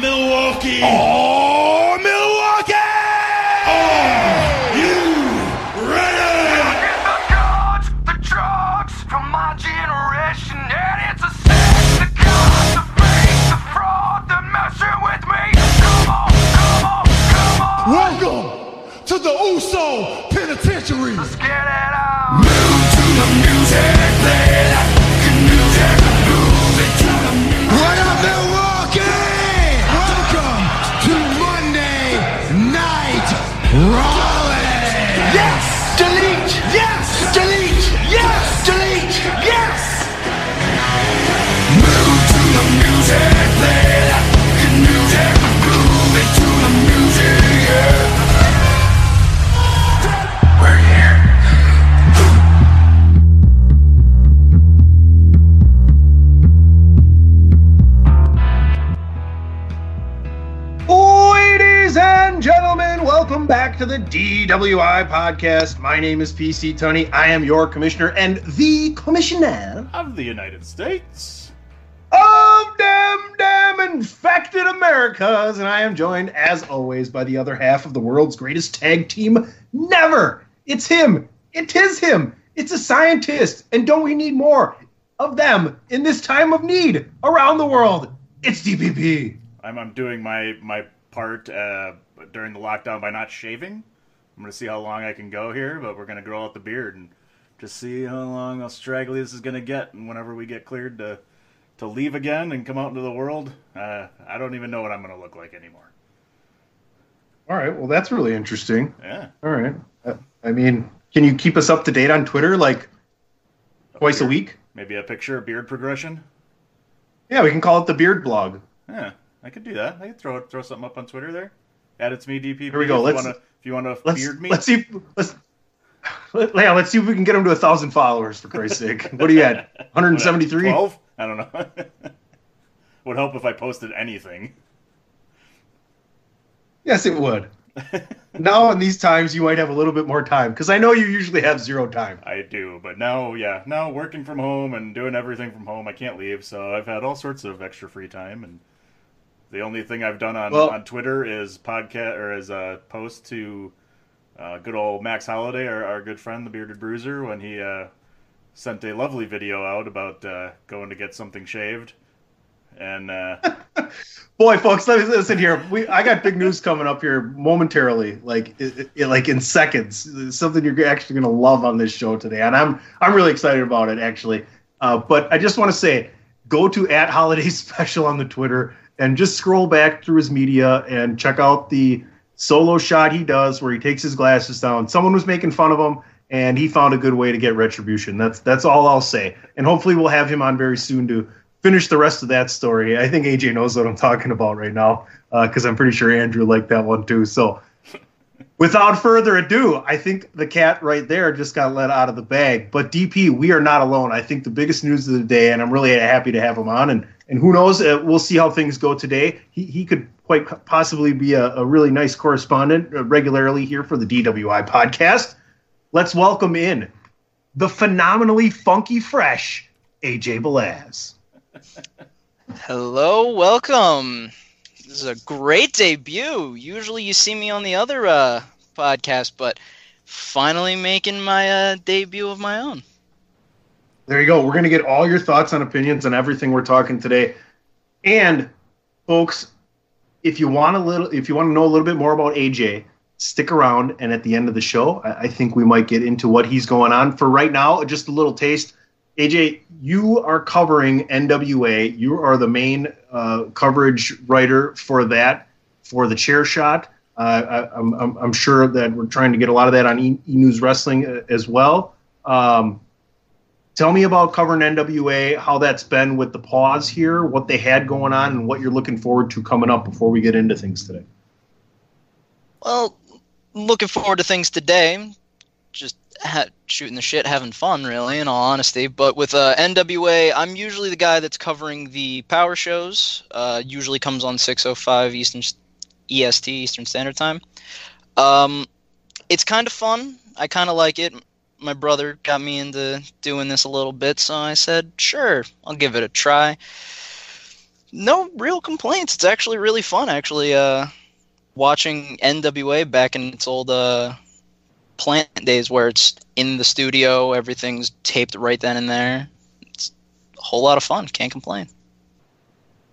Milwaukee. Oh, Milwaukee! Are you ready? the drugs, the drugs from my generation, and it's a sin. The gods, the fake, the fraud, the messing with me. Come on, come on, come on. Welcome to the Uso Penitentiary. Let's get it on. What Night back to the DWI podcast. My name is PC Tony. I am your commissioner and the commissioner of the United States. of damn damn infected Americas, and I am joined, as always, by the other half of the world's greatest tag team never. It's him. It is him. It's a scientist, and don't we need more of them in this time of need around the world? It's DPP. I'm, I'm doing my my part uh, during the lockdown by not shaving. I'm gonna see how long I can go here, but we're gonna grow out the beard and just see how long how straggly this is gonna get. And whenever we get cleared to to leave again and come out into the world, uh, I don't even know what I'm gonna look like anymore. All right. Well, that's really interesting. Yeah. All right. Uh, I mean, can you keep us up to date on Twitter like twice a week? Maybe a picture of beard progression. Yeah, we can call it the Beard Blog. Yeah, I could do that. I could throw throw something up on Twitter there. Add it's me DPP. Here we go. If Let's- you wanna, if you want to Let's beard me, let's see. Let's let, yeah, let's see if we can get him to a thousand followers for Christ's sake. What are you at? 173. Twelve? I don't know. Would help if I posted anything. Yes, it would. now in these times, you might have a little bit more time because I know you usually have zero time. I do, but now, yeah, now working from home and doing everything from home, I can't leave, so I've had all sorts of extra free time, and the only thing I've done on, Well- on Twitter is podcast or as a post to uh, good old Max Holiday, our, our good friend, the bearded bruiser, when he uh, sent a lovely video out about uh, going to get something shaved, And uh, Boy, folks, let me listen here. We I got big news coming up here momentarily, like it, it- like in seconds. It's something you're actually going to love on this show today, and I'm I'm really excited about it actually. Uh, but I just want to say, go to at Holiday Special on the Twitter and just scroll back through his media and check out the solo shot he does where he takes his glasses down. Someone was making fun of him, and he found a good way to get retribution. That's that's all I'll say. And hopefully, we'll have him on very soon to finish the rest of that story. I think AJ knows what I'm talking about right now uh, because I'm pretty sure Andrew liked that one too. So, without further ado, I think the cat right there just got let out of the bag. But DP, we are not alone. I think the biggest news of the day, and I'm really happy to have him on. And and who knows, uh, we'll see how things go today. He he could quite possibly be a, a really nice correspondent uh, regularly here for the DWI podcast. Let's welcome in the phenomenally funky fresh AJ Belaz. Hello, welcome. This is a great debut. Usually you see me on the other uh, podcast, but finally making my uh, debut of my own. There you go. We're going to get all your thoughts and opinions on everything we're talking today. And folks, if you want a little, if you want to know a little bit more about AJ, stick around. And at the end of the show, I, think we might get into what he's going on. For right now, just a little taste. AJ, you are covering NWA. You are the main uh, coverage writer for that, for the chair shot. Uh, I, I'm sure that we're trying to get a lot of that on E, e News Wrestling uh, as well. Um, tell me about covering NWA, how that's been with the pause here, what they had going on, and what you're looking forward to coming up before we get into things today. Well, looking forward to things today. Just ha- shooting the shit, having fun, really, in all honesty. But with uh, NWA, I'm usually the guy that's covering the power shows. Uh, usually comes on 6:05 Eastern EST Eastern Standard Time. Um, it's kind of fun. I kind of like it. My brother got me into doing this a little bit, so I said, "Sure, I'll give it a try." No real complaints. It's actually really fun. Actually, uh, watching NWA back in its old uh, plant days where it's in the studio, everything's taped right then and there. It's a whole lot of fun. Can't complain.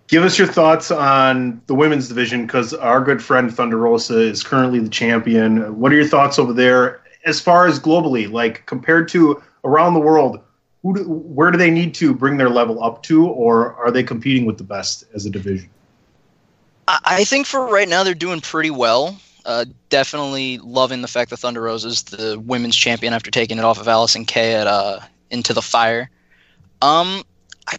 Give us your thoughts on the women's division because our good friend Thunder Rosa is currently the champion. What are your thoughts over there as far as globally, like compared to around the world? Who do, where do they need to bring their level up to, or are they competing with the best as a division? I, think for right now they're doing pretty well. Uh, definitely loving the fact that Thunder Rosa is the women's champion after taking it off of Allison Kay at uh, Into the Fire. Um, I,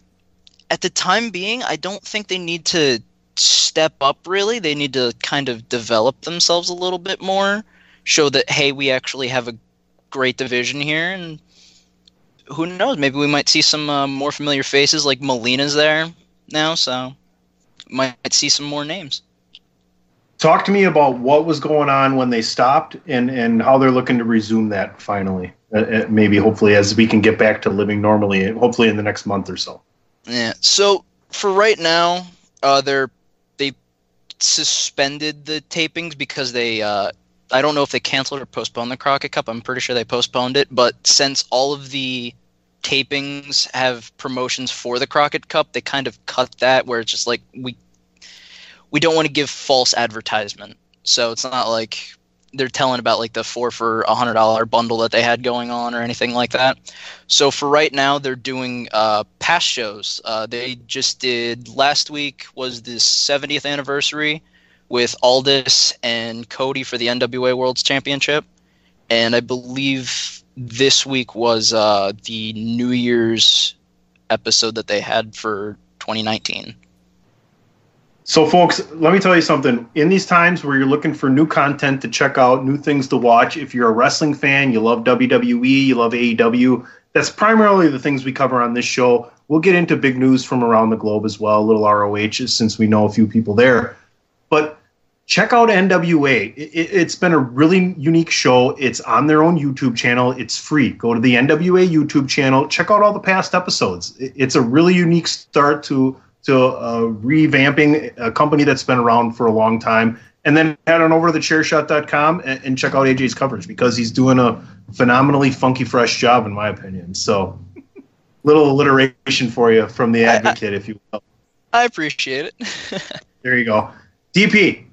at the time being, I don't think they need to step up really. They need to kind of develop themselves a little bit more, show that hey, we actually have a great division here, and who knows? Maybe we might see some uh, more familiar faces like Melina's there now, so might see some more names. Talk to me about what was going on when they stopped and, and how they're looking to resume that finally. Uh, uh, maybe, hopefully, as we can get back to living normally, hopefully in the next month or so. Yeah. So for right now, uh, they're they suspended the tapings because they uh, I don't know if they canceled or postponed the Crockett Cup. I'm pretty sure they postponed it. But since all of the tapings have promotions for the Crockett Cup, they kind of cut that where it's just like we we don't want to give false advertisement. So it's not like they're telling about like the four for a hundred dollar bundle that they had going on or anything like that. So for right now, they're doing uh, past shows. Uh, they just did last week was the 70th anniversary with Aldis and Cody for the NWA World's Championship, and I believe this week was uh, the New Year's episode that they had for 2019. So, folks, let me tell you something. In these times where you're looking for new content to check out, new things to watch, if you're a wrestling fan, you love WWE, you love AEW, that's primarily the things we cover on this show. We'll get into big news from around the globe as well, a little ROH, since we know a few people there. Check out NWA. It, has been a really unique show. It's on their own YouTube channel. It's free. Go to the NWA YouTube channel. Check out all the past episodes. It's a really unique start to to uh, revamping a company that's been around for a long time. And then head on over to thechairshot.com and, and check out AJ's coverage because he's doing a phenomenally funky, fresh job, in my opinion. So, little alliteration for you from the advocate, if you will. I appreciate it. There you go. DP,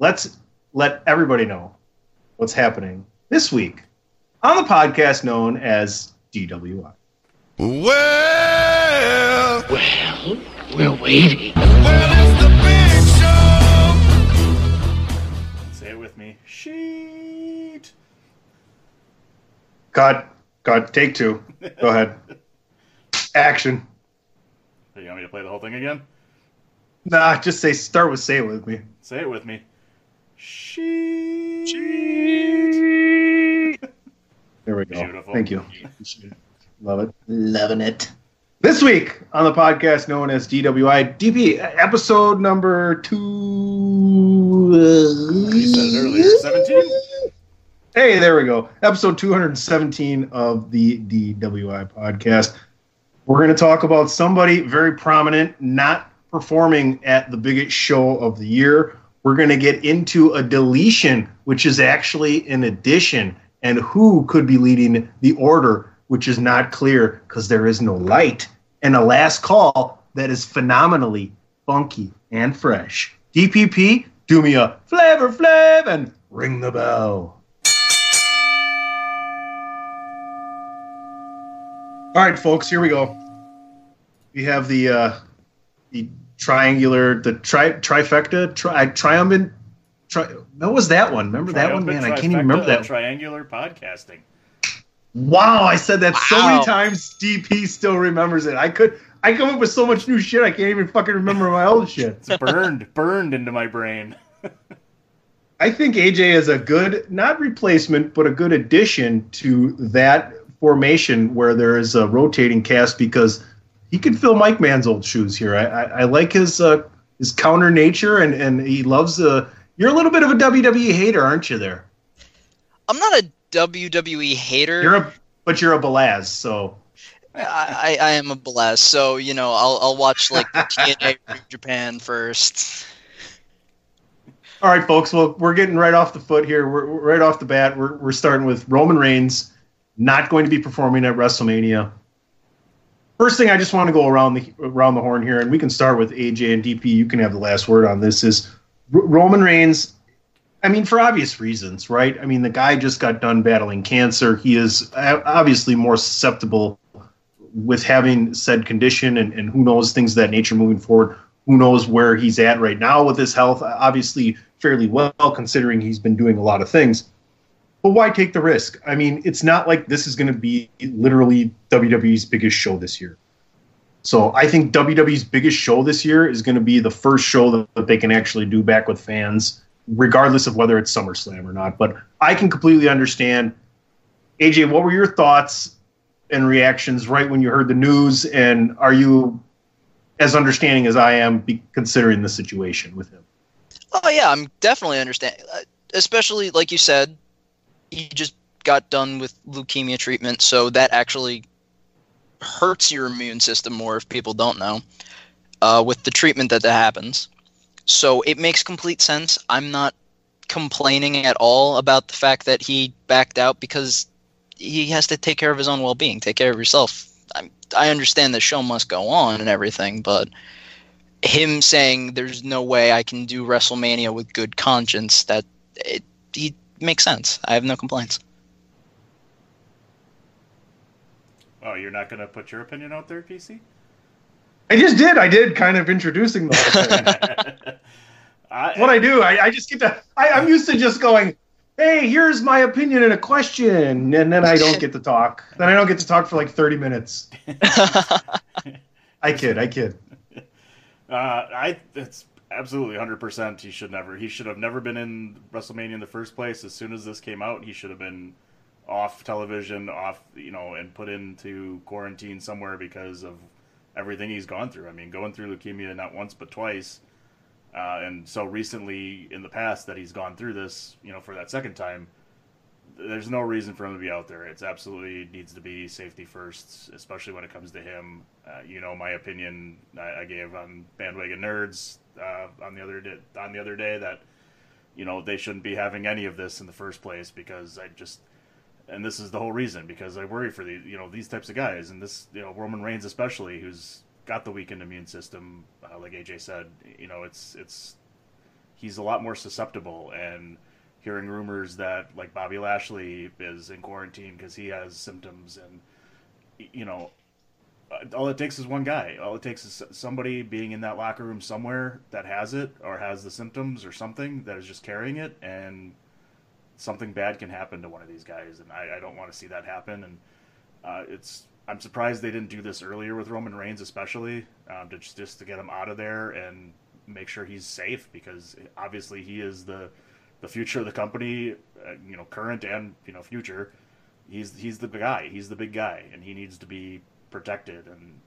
let's let everybody know what's happening this week on the podcast known as DWI. Well, Well, we're waiting. well, it's the big show. Say it with me. Sheet. Cut. Cut. Take two. Go ahead. Action. You want me to play the whole thing again? Nah, just say start with say it with me. Say it with me. Sheet. There we go. Beautiful. Thank you. Love it. Loving it. This week on the podcast known as DWI DP, episode number two. You said it earlier. 17? Hey, there we go. Episode 217 of the DWI podcast. We're going to talk about somebody very prominent not performing at the biggest show of the year. We're going to get into a deletion, which is actually an addition, and who could be leading the order, which is not clear because there is no light. And a last call that is phenomenally funky and fresh. DPP, do me a flavor flav and ring the bell. All right, folks, here we go. We have the uh, the triangular, the tri- trifecta, tri- triumphant. Tri- what was that one? Remember that one, man? I can't even remember that. Triangular podcasting. Wow, I said that so many times. DP still remembers it. I could. I come up with so much new shit. I can't even fucking remember my old shit. It's burned, burned into my brain. I think AJ is a good, not replacement, but a good addition to that formation where there is a rotating cast because he could fill Mike Man's old shoes here. I, I, I like his uh, his counter nature and and he loves. Uh, you're a little bit of a WWE hater, aren't you? There, I'm not a WWE hater. you're a but you're a Belaz, so I, I I am a blast, so you know I'll I'll watch like the TNA Japan first. All right, folks. Well, we're getting right off the foot here. We're, we're right off the bat. We're, we're starting with Roman Reigns not going to be performing at WrestleMania. First thing I just want to go around the around the horn here, and we can start with AJ and DP. You can have the last word on this. Is R- Roman Reigns? I mean, for obvious reasons, right? I mean, the guy just got done battling cancer. He is uh, obviously more susceptible with having said condition, and, and who knows things of that nature moving forward. Who knows where he's at right now with his health? Obviously, fairly well considering he's been doing a lot of things. But why take the risk? I mean, it's not like this is going to be literally WWE's biggest show this year. So I think WWE's biggest show this year is going to be the first show that, that they can actually do back with fans, regardless of whether it's SummerSlam or not. But I can completely understand. AJ, what were your thoughts and reactions right when you heard the news? And are you as understanding as I am, considering the situation with him? Oh yeah, I'm definitely understand. uh, Especially like you said, he just got done with leukemia treatment, so that actually hurts your immune system more if people don't know. Uh, with the treatment that that happens, so it makes complete sense. I'm not complaining at all about the fact that he backed out because he has to take care of his own well-being, take care of yourself. I, I understand the show must go on and everything, but him saying there's no way I can do WrestleMania with good conscience, that it he makes sense. I have no complaints. Oh, you're not going to put your opinion out there, PC? I just did. I did kind of introducing the whole thing. I, what I do. I, I just get to. I, I'm used to just going, "Hey, here's my opinion and a question," and then I don't get to talk. Then I don't get to talk for like 30 minutes. I kid. I kid. Uh, I it's absolutely 100%. He should never. He should have never been in WrestleMania in the first place. As soon as this came out, he should have been off television, off you know, and put into quarantine somewhere because of everything he's gone through. I mean, going through leukemia not once but twice, uh, and so recently in the past that he's gone through this, you know, for that second time. There's no reason for him to be out there. It's absolutely needs to be safety first, especially when it comes to him. Uh, you know my opinion. I, I gave on bandwagon nerds uh, on the other day, on the other day that you know they shouldn't be having any of this in the first place because I just and this is the whole reason because I worry for these you know these types of guys and this you know Roman Reigns especially who's got the weakened immune system, uh, like AJ said, you know, it's it's he's a lot more susceptible. And hearing rumors that like Bobby Lashley is in quarantine because he has symptoms, and you know, all it takes is one guy. All it takes is somebody being in that locker room somewhere that has it or has the symptoms or something that is just carrying it, and something bad can happen to one of these guys. And I, I don't want to see that happen. And uh, it's I'm surprised they didn't do this earlier with Roman Reigns, especially um, to just, just to get him out of there and make sure he's safe because obviously he is the the future of the company, uh, you know, current and you know future. He's he's the guy. He's the big guy, and he needs to be protected. And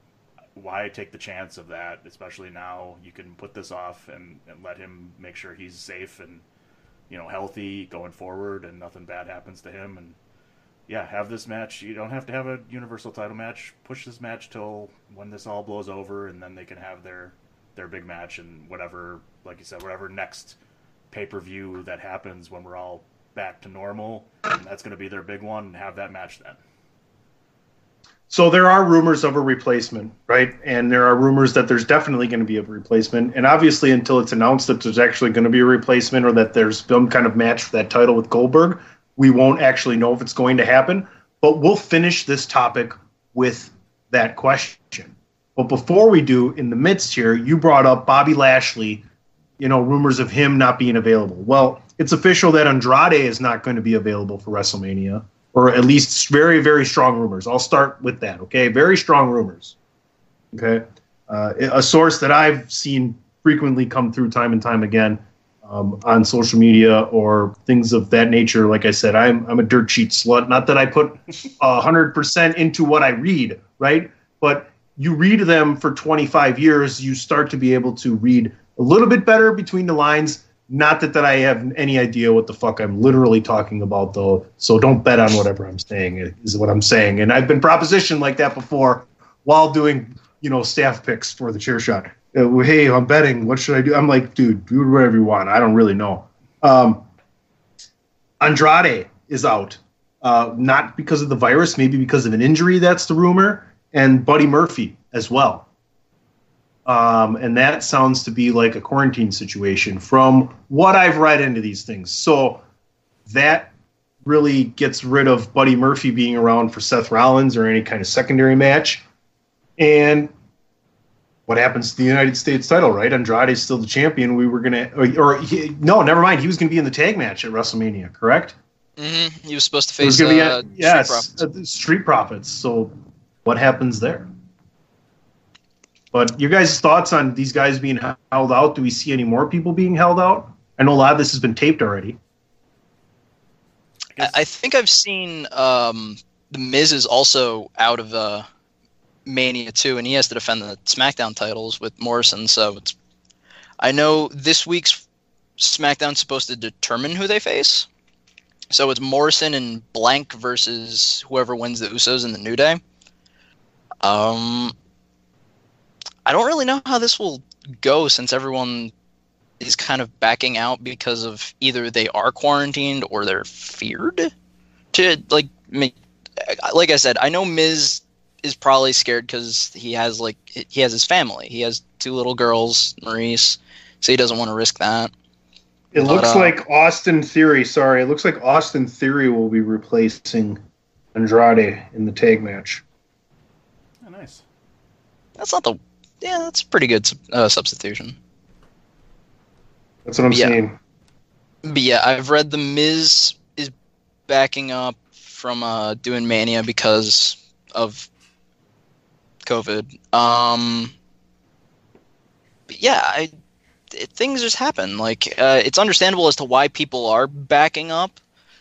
why take the chance of that, especially now? You can put this off and, and let him make sure he's safe and you know healthy going forward, and nothing bad happens to him. And yeah, have this match. You don't have to have a universal title match. Push this match till when this all blows over, and then they can have their their big match and whatever, like you said, whatever next pay per view that happens when we're all back to normal, and that's going to be their big one. And have that match then. So there are rumors of a replacement, right? And there are rumors that there's definitely going to be a replacement. And obviously, until it's announced that there's actually going to be a replacement or that there's some kind of match for that title with Goldberg, we won't actually know if it's going to happen. But we'll finish this topic with that question. But before we do, in the midst here, you brought up Bobby Lashley, you know, rumors of him not being available. Well, it's official that Andrade is not going to be available for WrestleMania, or at least very, very strong rumors. I'll start with that, okay? Very strong rumors. Okay. Uh, a source that I've seen frequently come through time and time again um, on social media or things of that nature. Like I said, I'm, I'm a dirt sheet slut. Not that I put a 100% into what I read, right? But you read them for 25 years, you start to be able to read a little bit better between the lines. Not that, that I have any idea what the fuck I'm literally talking about, though. So don't bet on whatever I'm saying, is what I'm saying. And I've been propositioned like that before while doing, you know, staff picks for the chair shot. Uh, hey, I'm betting. What should I do? I'm like, dude, do whatever you want. I don't really know. Um, Andrade is out, uh, not because of the virus, maybe because of an injury. That's the rumor, and Buddy Murphy as well. Um, and that sounds to be like a quarantine situation from what I've read into these things. So that really gets rid of Buddy Murphy being around for Seth Rollins or any kind of secondary match. And what happens to the United States title, right? Andrade is still the champion. We were gonna, or, or he, no, never mind. He was gonna be in the tag match at WrestleMania, correct? Mm-hmm. He was supposed to was face gonna be uh, a- yes, Street Profits. uh, Street Profits. So, what happens there? But your guys' thoughts on these guys being held out? Do we see any more people being held out? I know a lot of this has been taped already. I, think I've seen um, the Miz is also out of uh, Mania too, and he has to defend the SmackDown titles with Morrison. So it's I know this week's SmackDown's supposed to determine who they face. So it's Morrison and Blank versus whoever wins the Usos in the New Day. Um, I don't really know how this will go since everyone is kind of backing out because of either they are quarantined or they're feared to like make like I said, I know Miz is probably scared because he has like he has his family. He has two little girls, Maryse, so he doesn't want to risk that. It But, looks uh, like Austin Theory. Sorry, it looks like Austin Theory will be replacing Andrade in the tag match. Oh, nice. That's not the yeah, that's a pretty good uh, substitution. That's what I'm Yeah. saying. But yeah, I've read the Miz is backing up from uh, doing Mania because of COVID. Um, but yeah, I, it, things just happen. Like uh, it's understandable as to why people are backing up.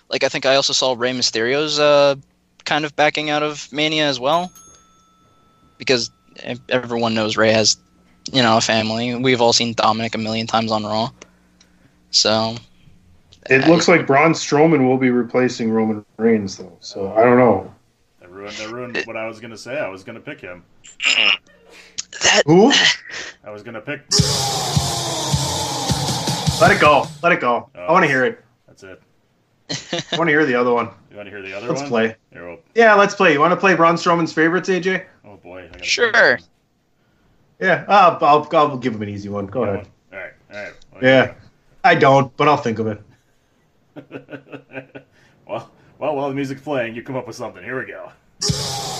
Like I think I also saw Rey Mysterio's uh, kind of backing out of Mania as well, because everyone knows Rey has, you know, a family. We've all seen Dominik a million times on Raw, so It looks like Braun Strowman will be replacing Roman Reigns, though. So I don't know. That ruined, that ruined what I was gonna say. I was gonna pick him. that Who? I was gonna pick. Let it go. Let it go. I want to hear it. That's it. I want to hear the other one. You want to hear the other one? Let's play. Here, well, Yeah, let's play. You want to play Braun Strowman's favorites, AJ? Boy. I Sure. Yeah, uh, I'll, I'll give him an easy one. Go ahead. All right, all right. Well, Yeah, I don't, but I'll think of it. well, well, while the music's playing, you come up with something. Here we go.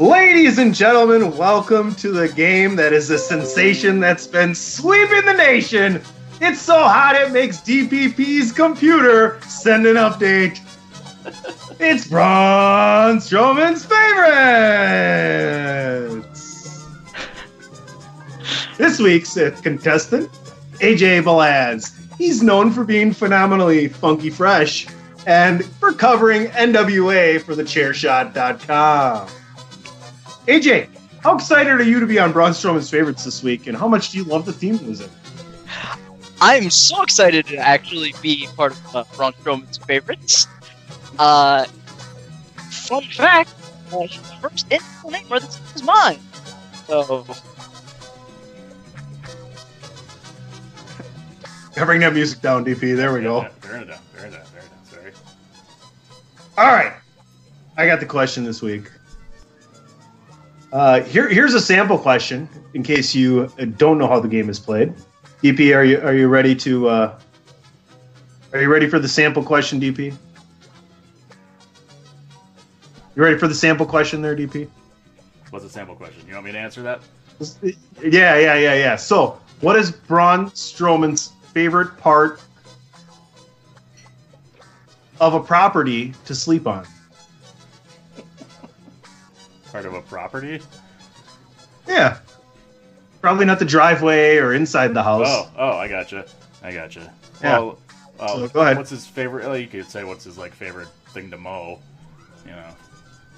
Ladies and gentlemen, welcome to the game that is a sensation that's been sweeping the nation. It's so hot it makes DPP's computer send an update. It's Braun Strowman's favorites. This week's uh, contestant, AJ Balaz. He's known for being phenomenally funky fresh and for covering NWA for thechairshot.com. AJ, how excited are you to be on Braun Strowman's favorites this week, and how much do you love the theme music? I'm so excited to actually be part of uh, Braun Strowman's favorites. Uh, fun fact: uh, his first initial name or this is mine. So Yeah, bring that music down, DP. There we go. Turn it down. Turn it down. Turn it down. Sorry. All right, I got the question this week. Uh, here, here's a sample question in case you don't know how the game is played. DP, are you are you ready to? Uh, are you ready for the sample question, DP? You ready for the sample question there, DP? What's the sample question? You want me to answer that? Yeah, yeah, yeah, yeah. So, what is Braun Strowman's favorite part of a property to sleep on? Part of a property? Yeah. Probably not the driveway or inside the house. Oh, oh, I gotcha. I gotcha. Yeah. Well, oh, So, uh, go ahead. What's his favorite? Oh, you could say what's his like favorite thing to mow. You know.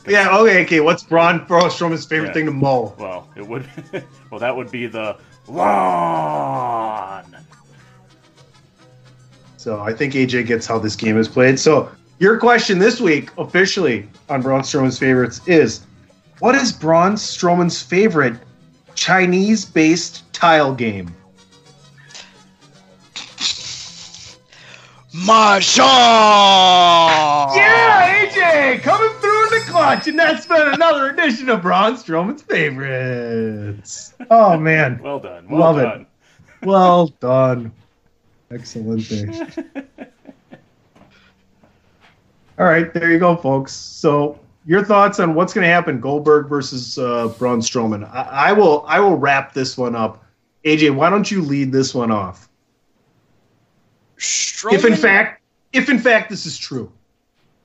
Yeah, okay, okay. What's Braun Braun Strowman's favorite Yeah. thing to mow? Well, it would. well, that would be the lawn. So I think AJ gets how this game is played. So your question this week, officially on Braun Strowman's favorites, is what is Braun Strowman's favorite Chinese-based tile game? Mahjong. Yeah, AJ coming through in the clutch, and that's been another edition of Braun Strowman's favorites. Oh man, Well done. Well Love it. done. well done, excellent thing. All right, there you go, folks. So your thoughts on what's going to happen, Goldberg versus uh, Braun Strowman? I, I will, I will wrap this one up. AJ, why don't you lead this one off? Strowman, If in fact, if in fact this is true.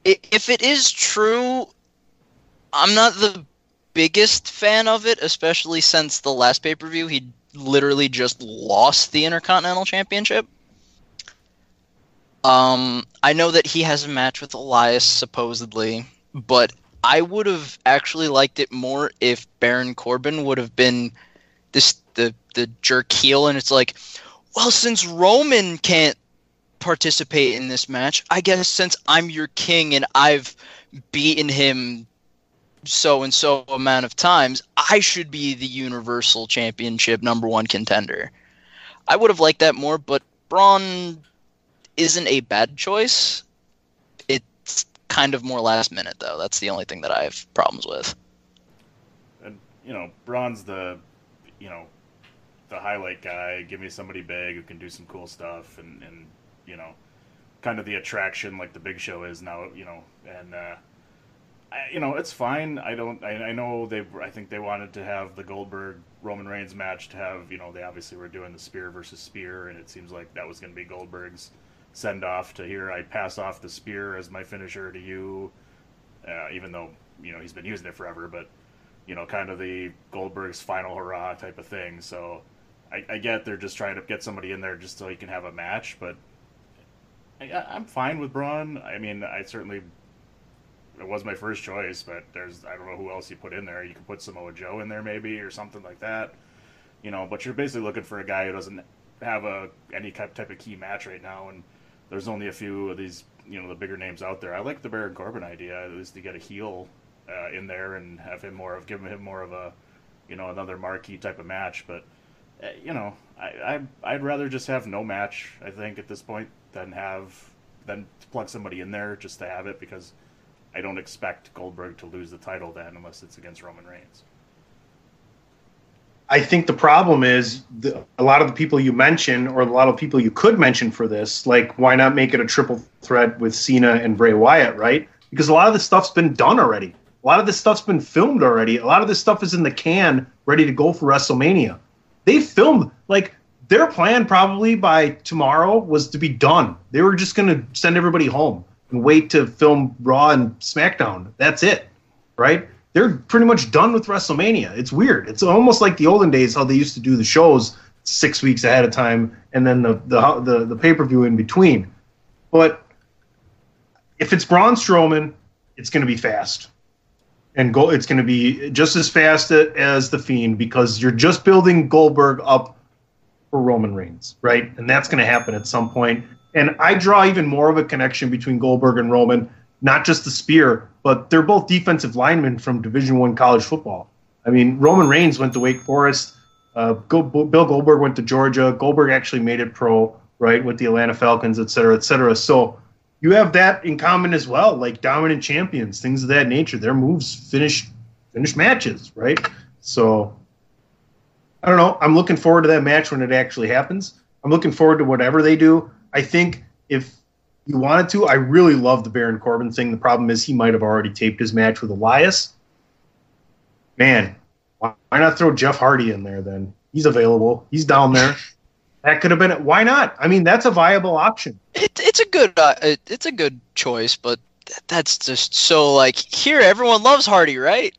if it is true, I'm not the biggest fan of it, especially since the last pay per view he literally just lost the Intercontinental Championship. Um, I know that he has a match with Elias supposedly, but I would have actually liked it more if Baron Corbin would have been this the the jerk heel, and it's like, well, since Roman can't participate in this match, I guess since I'm your king and I've beaten him so and so amount of times, I should be the Universal Championship number one contender. I would have liked that more, but Braun isn't a bad choice. Kind of more last minute though. That's the only thing that I have problems with. And you know, Braun's the, you know, the highlight guy. Give me somebody big who can do some cool stuff, and and you know, kind of the attraction like the Big Show is now. You know, and uh, I, you know it's fine. I don't. I, I know they. I think they wanted to have the Goldberg Roman Reigns match to have. You know, they obviously were doing the spear versus spear, and it seems like that was going to be Goldberg's send off to here. I pass off the spear as my finisher to you, uh, even though you know he's been using it forever, but you know, kind of the Goldberg's final hurrah type of thing. So I, I get they're just trying to get somebody in there just so he can have a match, but I, I'm fine with Braun. I mean, I certainly it was my first choice, but there's I don't know who else you put in there. You could put Samoa Joe in there maybe or something like that. You know, but you're basically looking for a guy who doesn't have a any type type of key match right now, and there's only a few of these you know the bigger names out there. I like the Baron Corbin idea, at least to get a heel uh, in there and have him more of give him more of a you know another marquee type of match. But uh, you know, I, I I'd rather just have no match. I think at this point than have than plug somebody in there just to have it because I don't expect Goldberg to lose the title then unless it's against Roman Reigns. I think the problem is the, a lot of the people you mention, or a lot of people you could mention for this, like why not make it a triple threat with Cena and Bray Wyatt, right? Because a lot of this stuff's been done already. A lot of this stuff's been filmed already. A lot of this stuff is in the can, ready to go for WrestleMania. They filmed like their plan probably by tomorrow was to be done. They were just going to send everybody home and wait to film Raw and SmackDown. That's it, right? They're pretty much done with WrestleMania. It's weird. It's almost like the olden days how they used to do the shows six weeks ahead of time and then the the the, the pay per view in between. But if it's Braun Strowman, it's going to be fast, and go. It's going to be just as fast as the Fiend because you're just building Goldberg up for Roman Reigns, right? And that's going to happen at some point. And I draw even more of a connection between Goldberg and Roman, not just the spear, but they're both defensive linemen from Division One college football. I mean, Roman Reigns went to Wake Forest. Uh, Bill Goldberg went to Georgia. Goldberg actually made it pro, right, with the Atlanta Falcons, et cetera, et cetera. So you have that in common as well, like dominant champions, things of that nature. Their moves finish finish matches, right? So I don't know. I'm looking forward to that match when it actually happens. I'm looking forward to whatever they do. I think if you wanted to, I really love the Baron Corbin thing. The problem is he might have already taped his match with Elias. Man, why not throw Jeff Hardy in there then? He's available. He's down there. That could have been it. Why not? I mean, that's a viable option. It, it's a good uh, it, it's a good choice, but that's just so like here everyone loves Hardy, right?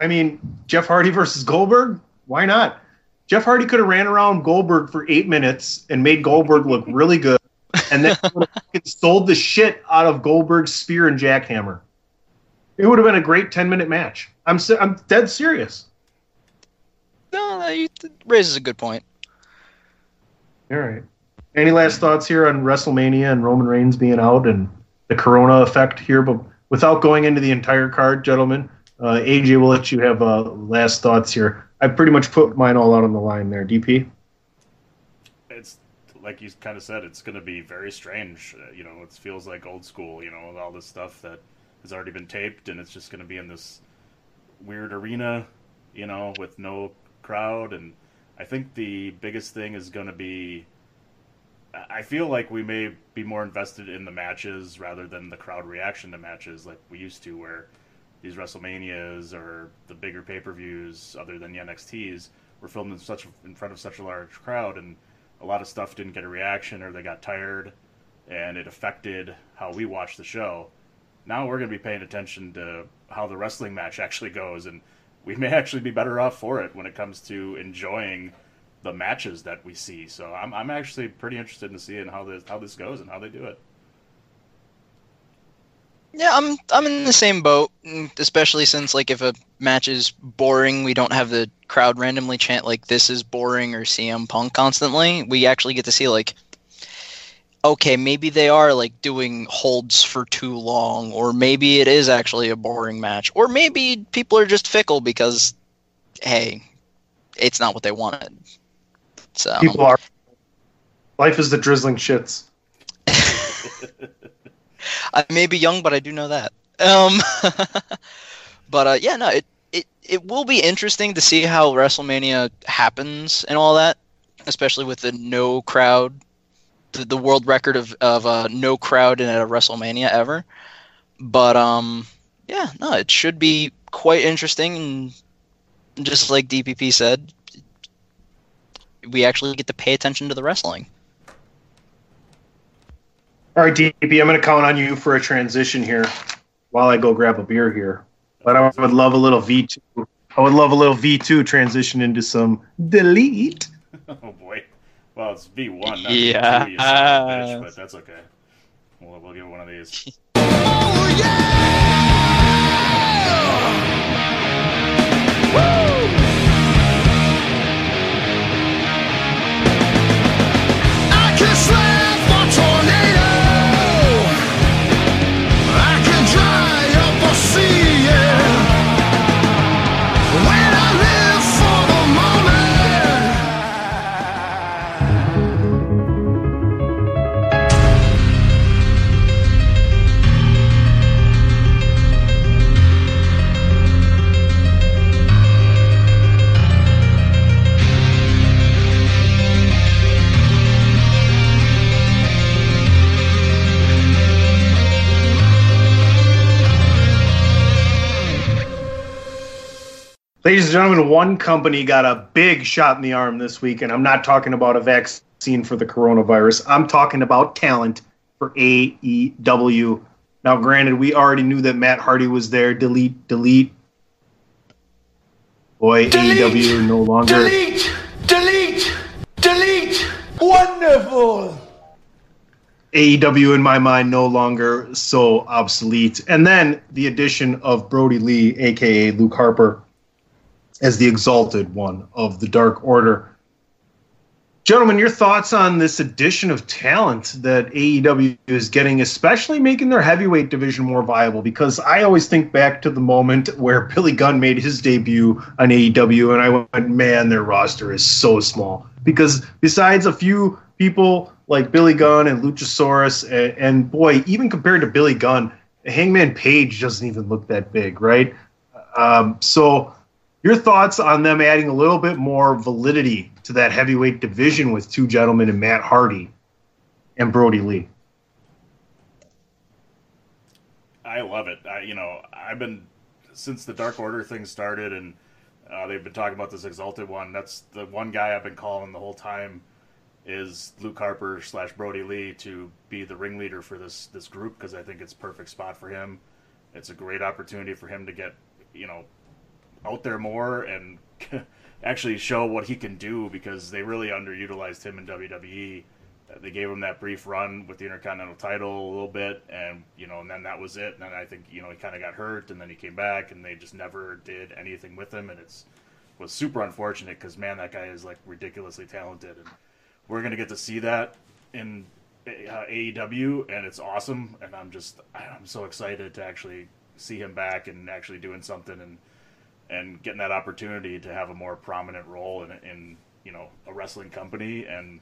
I mean, Jeff Hardy versus Goldberg. Why not? Jeff Hardy could have ran around Goldberg for eight minutes and made Goldberg look really good, and then sold the shit out of Goldberg's spear and jackhammer. It would have been a great ten minute match. I'm I'm dead serious. No, that raises a good point. All right. Any last thoughts here on WrestleMania and Roman Reigns being out and the Corona effect here? But without going into the entire card, gentlemen, uh, AJ, we'll let you have uh, last thoughts here. I pretty much put mine all out on the line there. DP. It's like you kind of said. It's going to be very strange. Uh, you know, it feels like old school. You know, with all this stuff that has already been taped, and it's just going to be in this weird arena. You know, with no crowd, and I think the biggest thing is going to be. I feel like we may be more invested in the matches rather than the crowd reaction to matches like we used to, where these WrestleManias or the bigger pay per views, other than the NXTs, were filmed in such in front of such a large crowd, and a lot of stuff didn't get a reaction or they got tired, and it affected how we watch the show. Now we're going to be paying attention to how the wrestling match actually goes, and we may actually be better off for it when it comes to enjoying the matches that we see. So I'm I'm actually pretty interested in seeing how this how this goes and how they do it. Yeah, I'm I'm in the same boat, especially since like if a match is boring, we don't have the crowd randomly chant like this is boring or CM Punk constantly. We actually get to see like okay, maybe they are like doing holds for too long or maybe it is actually a boring match or maybe people are just fickle because hey, it's not what they wanted. So people are life is the drizzling shits. I may be young, but I do know that. Um, but uh, yeah, no, it, it it will be interesting to see how WrestleMania happens and all that, especially with the no crowd, the, the world record of of uh, no crowd in a WrestleMania ever. But um, yeah, no, it should be quite interesting. And just like DPP said, we actually get to pay attention to the wrestling. All right, DP, I'm going to count on you for a transition here while I go grab a beer here. But I would love a little V2. I would love a little V2 transition into some delete. oh boy. Well, it's V1. Not yeah. V2, bitch, but that's okay. We'll, we'll give one of these. oh, yeah! Ladies and gentlemen, one company got a big shot in the arm this week, and I'm not talking about a vaccine for the coronavirus. I'm talking about talent for AEW. Now, granted, we already knew that Matt Hardy was there. Delete, delete. Boy, Delete! AEW no longer. Delete! Delete! Delete! Wonderful! AEW in my mind no longer so obsolete. And then the addition of Brodie Lee, aka Luke Harper, as the exalted one of the Dark Order. Gentlemen, your thoughts on this addition of talent that AEW is getting, especially making their heavyweight division more viable? Because I always think back to the moment where Billy Gunn made his debut on AEW, and I went, man, their roster is so small. Because besides a few people like Billy Gunn and Luchasaurus, and, and boy, even compared to Billy Gunn, Hangman Page doesn't even look that big, right? Um, so, your thoughts on them adding a little bit more validity to that heavyweight division with two gentlemen and Matt Hardy and Brodie Lee? I love it. I, you know, I've been since the Dark Order thing started, and uh, they've been talking about this Exalted one. That's the one guy I've been calling the whole time is Luke Harper slash Brodie Lee to be the ringleader for this this group because I think it's perfect spot for him. It's a great opportunity for him to get you know out there more and actually show what he can do because they really underutilized him in WWE. Uh, They gave him that brief run with the Intercontinental title a little bit, and you know, and then that was it. And then I think you know he kind of got hurt, and then he came back, and they just never did anything with him, and it's was super unfortunate because man, that guy is like ridiculously talented, and we're gonna get to see that in uh, AEW, and it's awesome. And I'm just I'm so excited to actually see him back and actually doing something and and getting that opportunity to have a more prominent role in, in you know a wrestling company and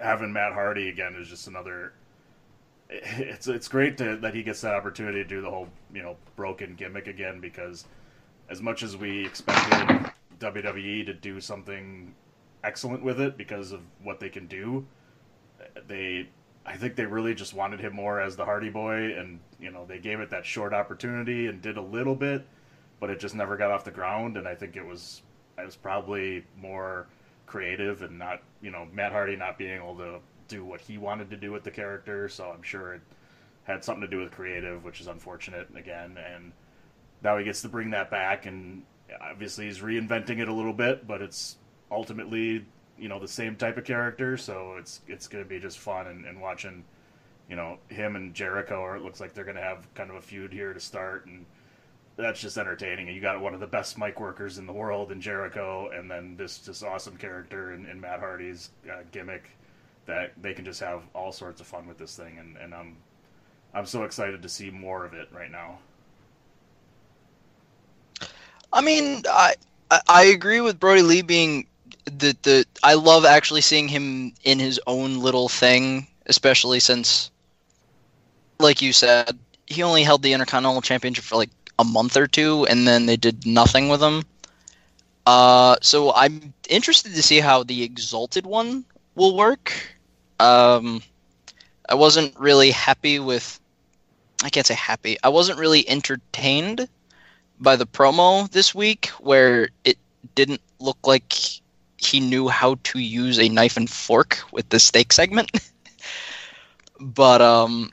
having Matt Hardy again is just another. It's it's great to, that he gets that opportunity to do the whole you know broken gimmick again because as much as we expected WWE to do something excellent with it because of what they can do, they I think they really just wanted him more as the Hardy Boy, and you know they gave it that short opportunity and did a little bit, but it just never got off the ground. And I think it was it was probably more creative and not you know Matt Hardy not being able to do what he wanted to do with the character. So I'm sure it had something to do with creative, which is unfortunate again. And now he gets to bring that back, and obviously he's reinventing it a little bit, but it's ultimately you know the same type of character. So it's it's going to be just fun and, and watching you know him and Jericho, or it looks like they're going to have kind of a feud here to start and that's just entertaining. And you got one of the best mic workers in the world in Jericho, and then this just awesome character in, in Matt Hardy's uh, gimmick that they can just have all sorts of fun with this thing. And, and I'm I'm so excited to see more of it right now. I mean, I I- I agree with Brodie Lee being the the. I love actually seeing him in his own little thing, especially since, like you said, he only held the Intercontinental Championship for like a month or two, and then they did nothing with them. Uh, so I'm interested to see how the Exalted one will work. Um, I wasn't really happy with. I can't say happy. I wasn't really entertained by the promo this week where it didn't look like he knew how to use a knife and fork with the steak segment. but um,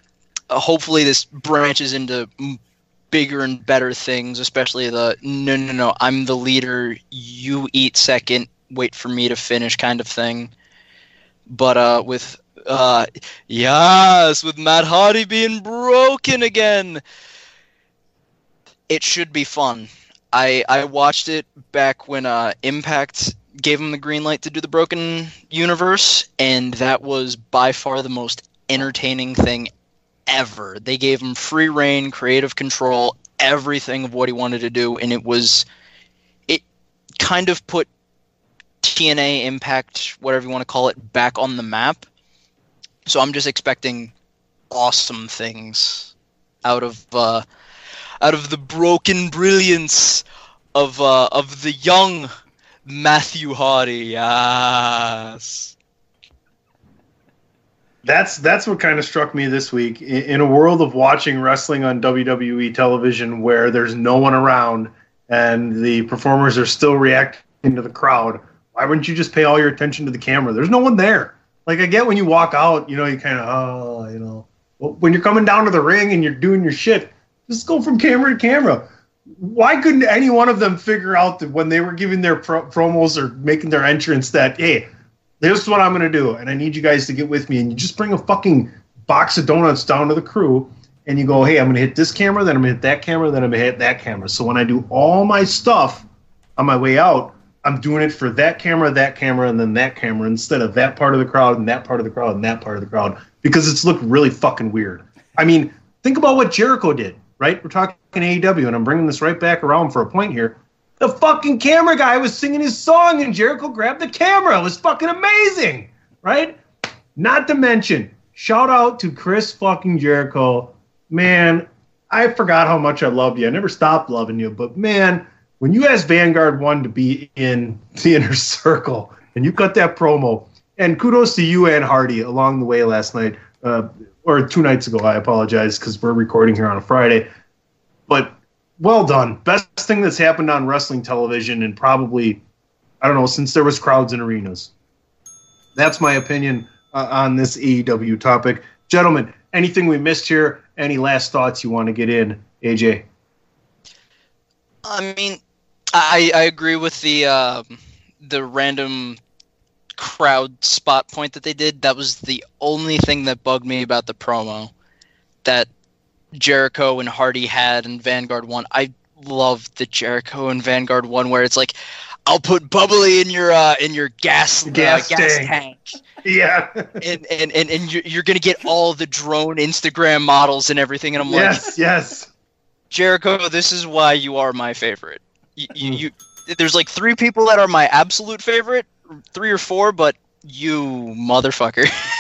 hopefully this branches into bigger and better things, especially the no, no, no, I'm the leader, you eat second, wait for me to finish kind of thing. But uh, with uh, yes, with Matt Hardy being broken again it should be fun. I I watched it back when uh, Impact gave him the green light to do the Broken Universe, and that was by far the most entertaining thing ever. They gave him free rein, creative control, everything of what he wanted to do, and it was it kind of put TNA Impact, whatever you want to call it, back on the map. So I'm just expecting awesome things out of uh, out of the broken brilliance of uh, of the young Matthew Hardy. Yes. That's that's what kind of struck me this week. In, in a world of watching wrestling on WWE television where there's no one around and the performers are still reacting to the crowd, why wouldn't you just pay all your attention to the camera? There's no one there. Like I get when you walk out, you know, you kind of oh, you know, when you're coming down to the ring and you're doing your shit, just go from camera to camera. Why couldn't any one of them figure out that when they were giving their pro- promos or making their entrance that hey, this is what I'm gonna do, and I need you guys to get with me, and you just bring a fucking box of donuts down to the crew, and you go, hey, I'm gonna hit this camera, then I'm gonna hit that camera, then I'm gonna hit that camera. So when I do all my stuff on my way out, I'm doing it for that camera, that camera, and then that camera instead of that part of the crowd and that part of the crowd and that part of the crowd because it's looked really fucking weird. I mean, think about what Jericho did, right? We're talking AEW, and I'm bringing this right back around for a point here. The fucking camera guy was singing his song, and Jericho grabbed the camera. It was fucking amazing, right? Not to mention, shout out to Chris fucking Jericho. Man, I forgot how much I loved you. I never stopped loving you, but man, when you asked Vanguard One to be in the inner circle and you cut that promo, and kudos to you and Hardy along the way last night, uh, or two nights ago. I apologize because we're recording here on a Friday, well done. Best thing that's happened on wrestling television, and probably I don't know since there was crowds in arenas. That's my opinion uh, on this AEW topic, gentlemen. Anything we missed here? Any last thoughts you want to get in, AJ? I mean, I I agree with the um, the random crowd spot point that they did. That was the only thing that bugged me about the promo that Jericho and Hardy had in Vanguard One. I love the Jericho and Vanguard One where it's like, I'll put bubbly in your uh, in your gas Gas uh, gas tank. Yeah. and and and, and you're, you're gonna get all the drone Instagram models and everything, and I'm like, yes, yes. Jericho, this is why you are my favorite. You, you, Hmm. you, there's like three people that are my absolute favorite, three or four, but you motherfucker.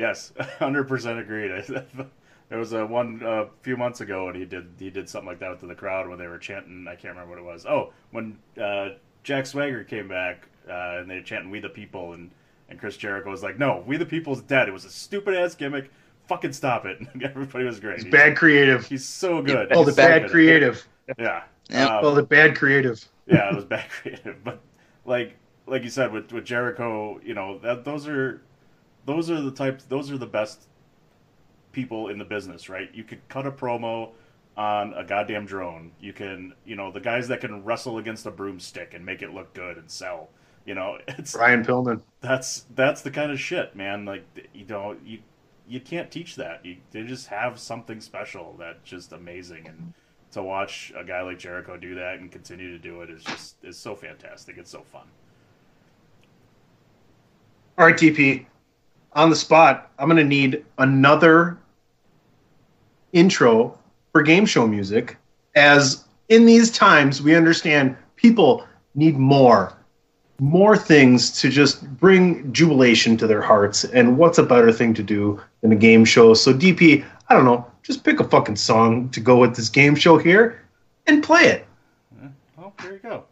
Yes, hundred percent agreed. there was a one a few months ago, and he did he did something like that to the crowd when they were chanting. I can't remember what it was. Oh, when uh, Jack Swagger came back uh, and they were chanting "We the People," and and Chris Jericho was like, "No, We the People's dead. It was a stupid ass gimmick. Fucking stop it." Everybody was great. It's bad creative. He's so good. Oh, the so bad at creative. Yeah. Yep. Um, Oh, the bad creative. yeah, it was bad creative. But like like you said with with Jericho, you know that those are those are the types those are the best people in the business, right? You could cut a promo on a goddamn drone. You can, you know, the guys that can wrestle against a broomstick and make it look good and sell. You know, it's Brian Pillman. that's that's the kind of shit, man. Like you know, you you can't teach that. You they just have something special that's just amazing, and to watch a guy like Jericho do that and continue to do it is just is so fantastic. It's so fun. All right, TP. On the spot, I'm going to need another intro for game show music. As in these times, we understand people need more, more things to just bring jubilation to their hearts. And what's a better thing to do than a game show? So, DP, I don't know, just pick a fucking song to go with this game show here and play it. Oh, there you go.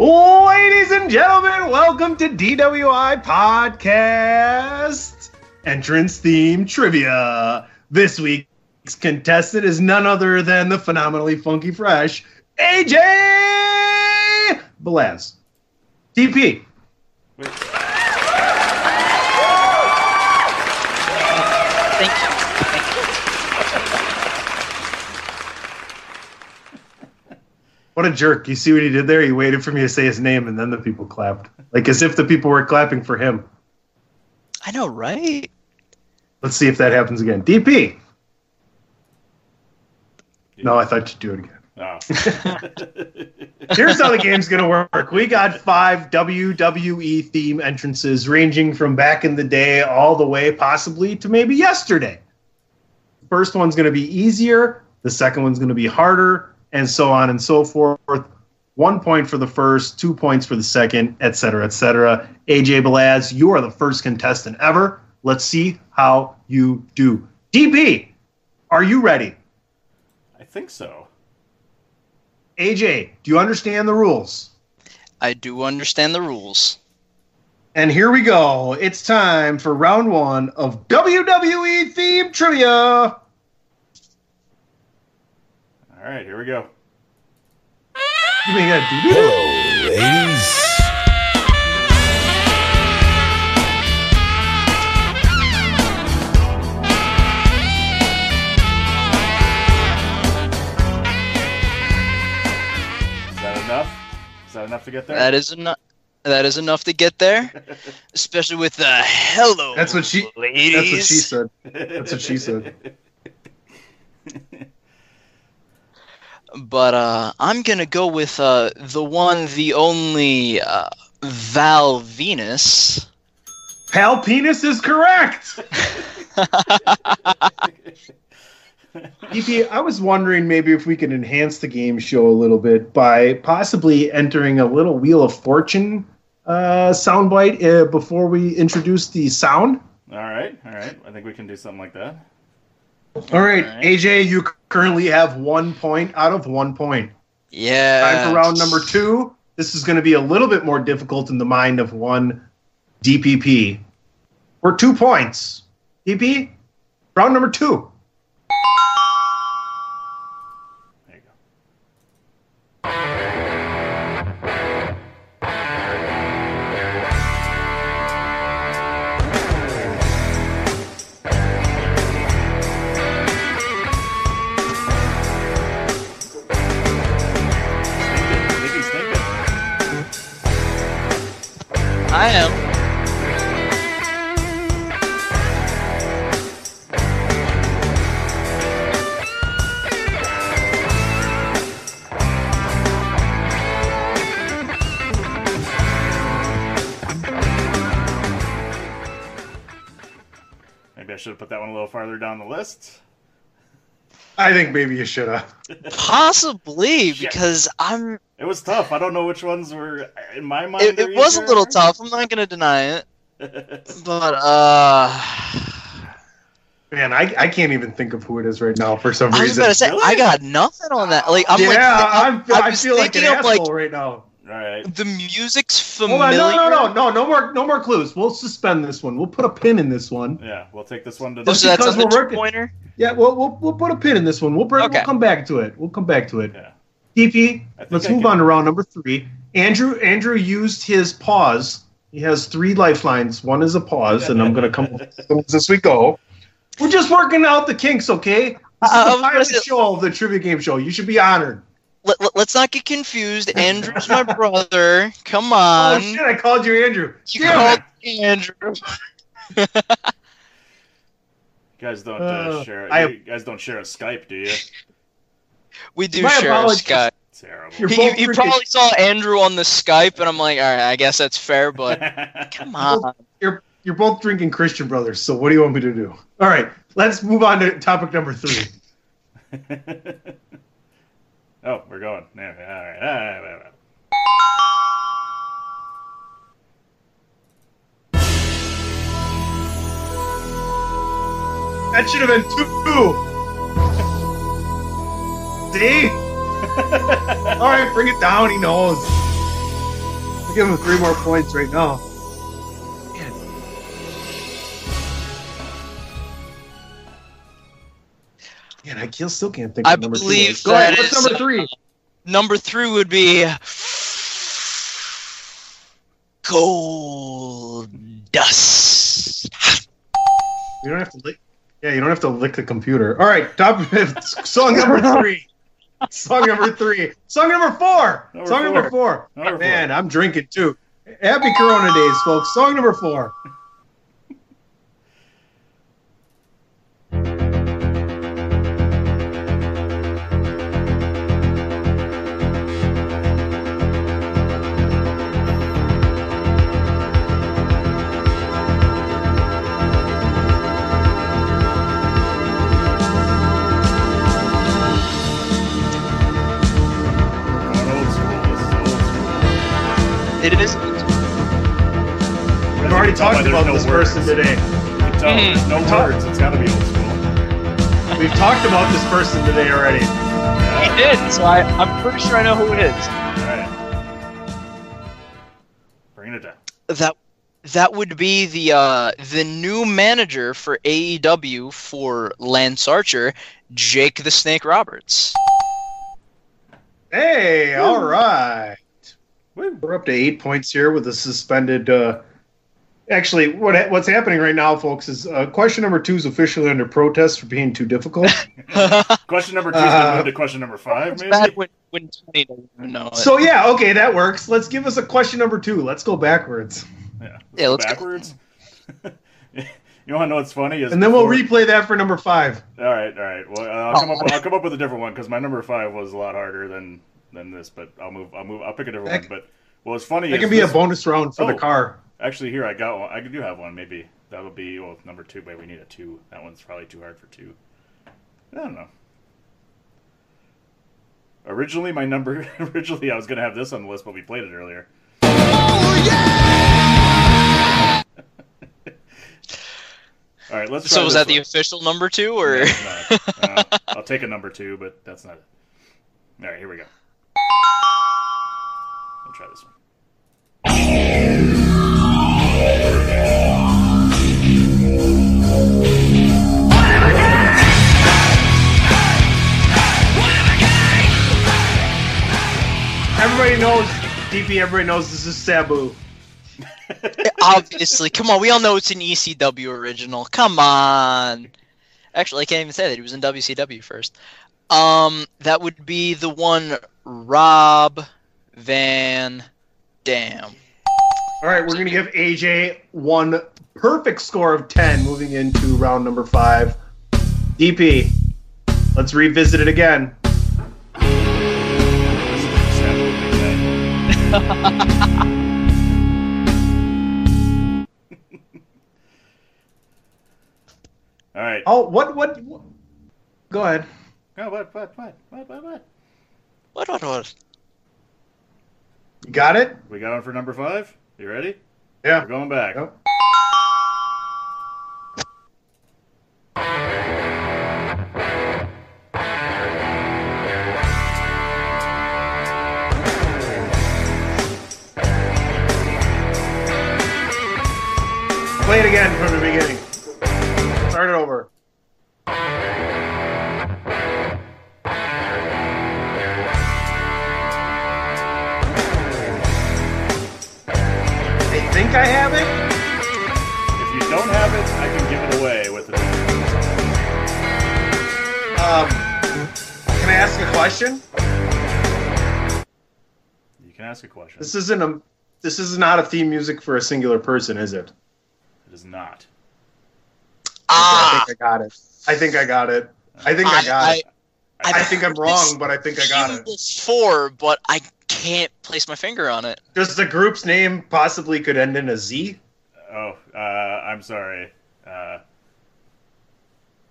Ladies and gentlemen, welcome to DWI Podcast Entrance Theme Trivia. This week's contestant is none other than the phenomenally funky fresh AJ Belaz. DP. Thank What a jerk. You see what he did there? He waited for me to say his name and then the people clapped. Like as if the people were clapping for him. I know, right? Let's see if that happens again. DP. No, I thought you'd do it again. Oh. Here's how the game's going to work. We got five WWE theme entrances ranging from back in the day all the way possibly to maybe yesterday. First one's going to be easier, the second one's going to be harder, and so on and so forth. one point for the first, two points for the second, et cetera, et cetera. AJ Balaz, you are the first contestant ever. Let's see how you do. DP, are you ready? I think so. AJ, do you understand the rules? I do understand the rules. And here we go. It's time for round one of WWE theme trivia. All right, here we go. You mean that doo-doo? ladies. Is that enough? Is that enough to get there? That is enough. That is enough to get there, especially with the hello. That's what she. ladies. That's what she said. That's what she said. But uh, I'm gonna go with uh, the one, the only uh, Val Venis. Pal penis is correct. EP, I was wondering maybe if we could enhance the game show a little bit by possibly entering a little Wheel of Fortune uh, soundbite uh, before we introduce the sound. all right, all right. I think we can do something like that. All right, All right. AJ, you currently have one point out of one point. Yeah. Time for round number two. This is going to be a little bit more difficult in the mind of one DPP. For two points. DP, round number two. Farther down the list. I think maybe you should have. Possibly because I'm. It was tough. I don't know which ones were in my mind. It, it was a little tough. I'm not gonna deny it. But uh, Man, I, I can't even think of who it is right now for some I was reason. gonna say Really? I got nothing on that. Like I'm yeah, like I'm, I I was feel like an asshole like- right now. All right. the music's Hold familiar. on, no, no, no, no, no more, no more clues. We'll suspend this one. We'll put a pin in this one. Yeah, we'll take this one to. Oh, so that's because on the we're working- pointer. Yeah, we'll, we'll, we'll put a pin in this one. We'll bring, Okay. we'll come back to it. We'll come back to it. Yeah. DP, let's I move can- on to round number three. Andrew, Andrew used his pause. He has three lifelines. One is a pause, and I'm going to come up as we go. We're just working out the kinks, okay? This I- I is was the pilot say- show of the trivia game show. You should be honored. Let, let, us not get confused. Andrew's my brother. Come on. oh shit! I called you Andrew. you Damn called me Andrew. You guys don't uh, Uh, share. I- you guys don't share a Skype, do you? We do My share a. Skype. Terrible. You're He, both probably saw Andrew on the Skype, and I'm like, all right, I guess that's fair, but come on. You're you're both drinking Christian Brothers. So what do you want me to do? All right, let's move on to topic number three. Oh, we're going. All right, all right, all right. That should have been two. See? All right, bring it down. He knows. I'll give him three more points right now. Man, I still- still can't think. I of number two believe was. Go ahead. What's is, number three? Number three would be gold dust. You don't have to lick. Yeah, you don't have to lick the computer. All right, top song number three. Song number three. Song number four. Number song number four. four. Number Man, four. I'm drinking too. Happy Corona days, folks. Song number four. Already talked about no this words. person today. You can tell, Mhm. no Talk- words. It's got to be old school. We've talked about this person today already. He did, so I, I'm pretty sure I know who it is. All right. Bringing it down. That that would be the uh, the new manager for AEW for Lance Archer, Jake the Snake Roberts. Hey, all right. We're up to eight points here with a suspended. Uh, actually, what what's happening right now, folks, is uh, question number two is officially under protest for being too difficult. Question number two is Uh, to question number five, maybe? when, when Tony doesn't it. so yeah, okay, that works. Let's give us a question number two. Let's go backwards, Yeah, Yeah, let's go. backwards. you want to know what's funny? Is and then we'll replay that for number five. All right, all right. Well, uh, I'll come up. I'll come up with a different one because my number five was a lot harder than than this. But I'll move. I'll move. I'll pick a different That- one. But what was funny It can be a bonus round for Oh. the car. Actually, here I got one. I do have one. Maybe that'll be well number two. But we need a two. That one's probably too hard for two. I don't know. Originally, my number. Originally, I was gonna have this on the list, but we played it earlier. Oh yeah! All right, let's. so was that the official number two, or No. Uh, I'll take a number two, but that's not it. All right, here we go. We'll try this one. Everybody knows, DP. Everybody knows this is Sabu. obviously? Come on, we all know it's an ECW original. Come on. Actually, I can't even say that he was in WCW first. Um, that would be the one Rob Van Dam. All right, we're gonna give AJ one perfect score of ten, moving into round number five. DP, let's revisit it again. All right. Oh, what, what? what- Go ahead. Oh, what, what, what, what, what, what? What, what, what? You got it? We got one for number five. You ready? Yeah. We're going back. Yep. Play it again from the beginning. Start it over. I think I have it. If you don't have it, I can give it away with the. Um, can I ask a question? You can ask a question. This isn't a. This is not a theme music for a singular person, is it? It is not. Ah, I think I got it. I think I got it. I think I got it. I, think I'm wrong, but I think I got it. Before, but I can't place my finger on it. Does the group's name possibly could end in a Z. Oh, uh, I'm sorry. Uh,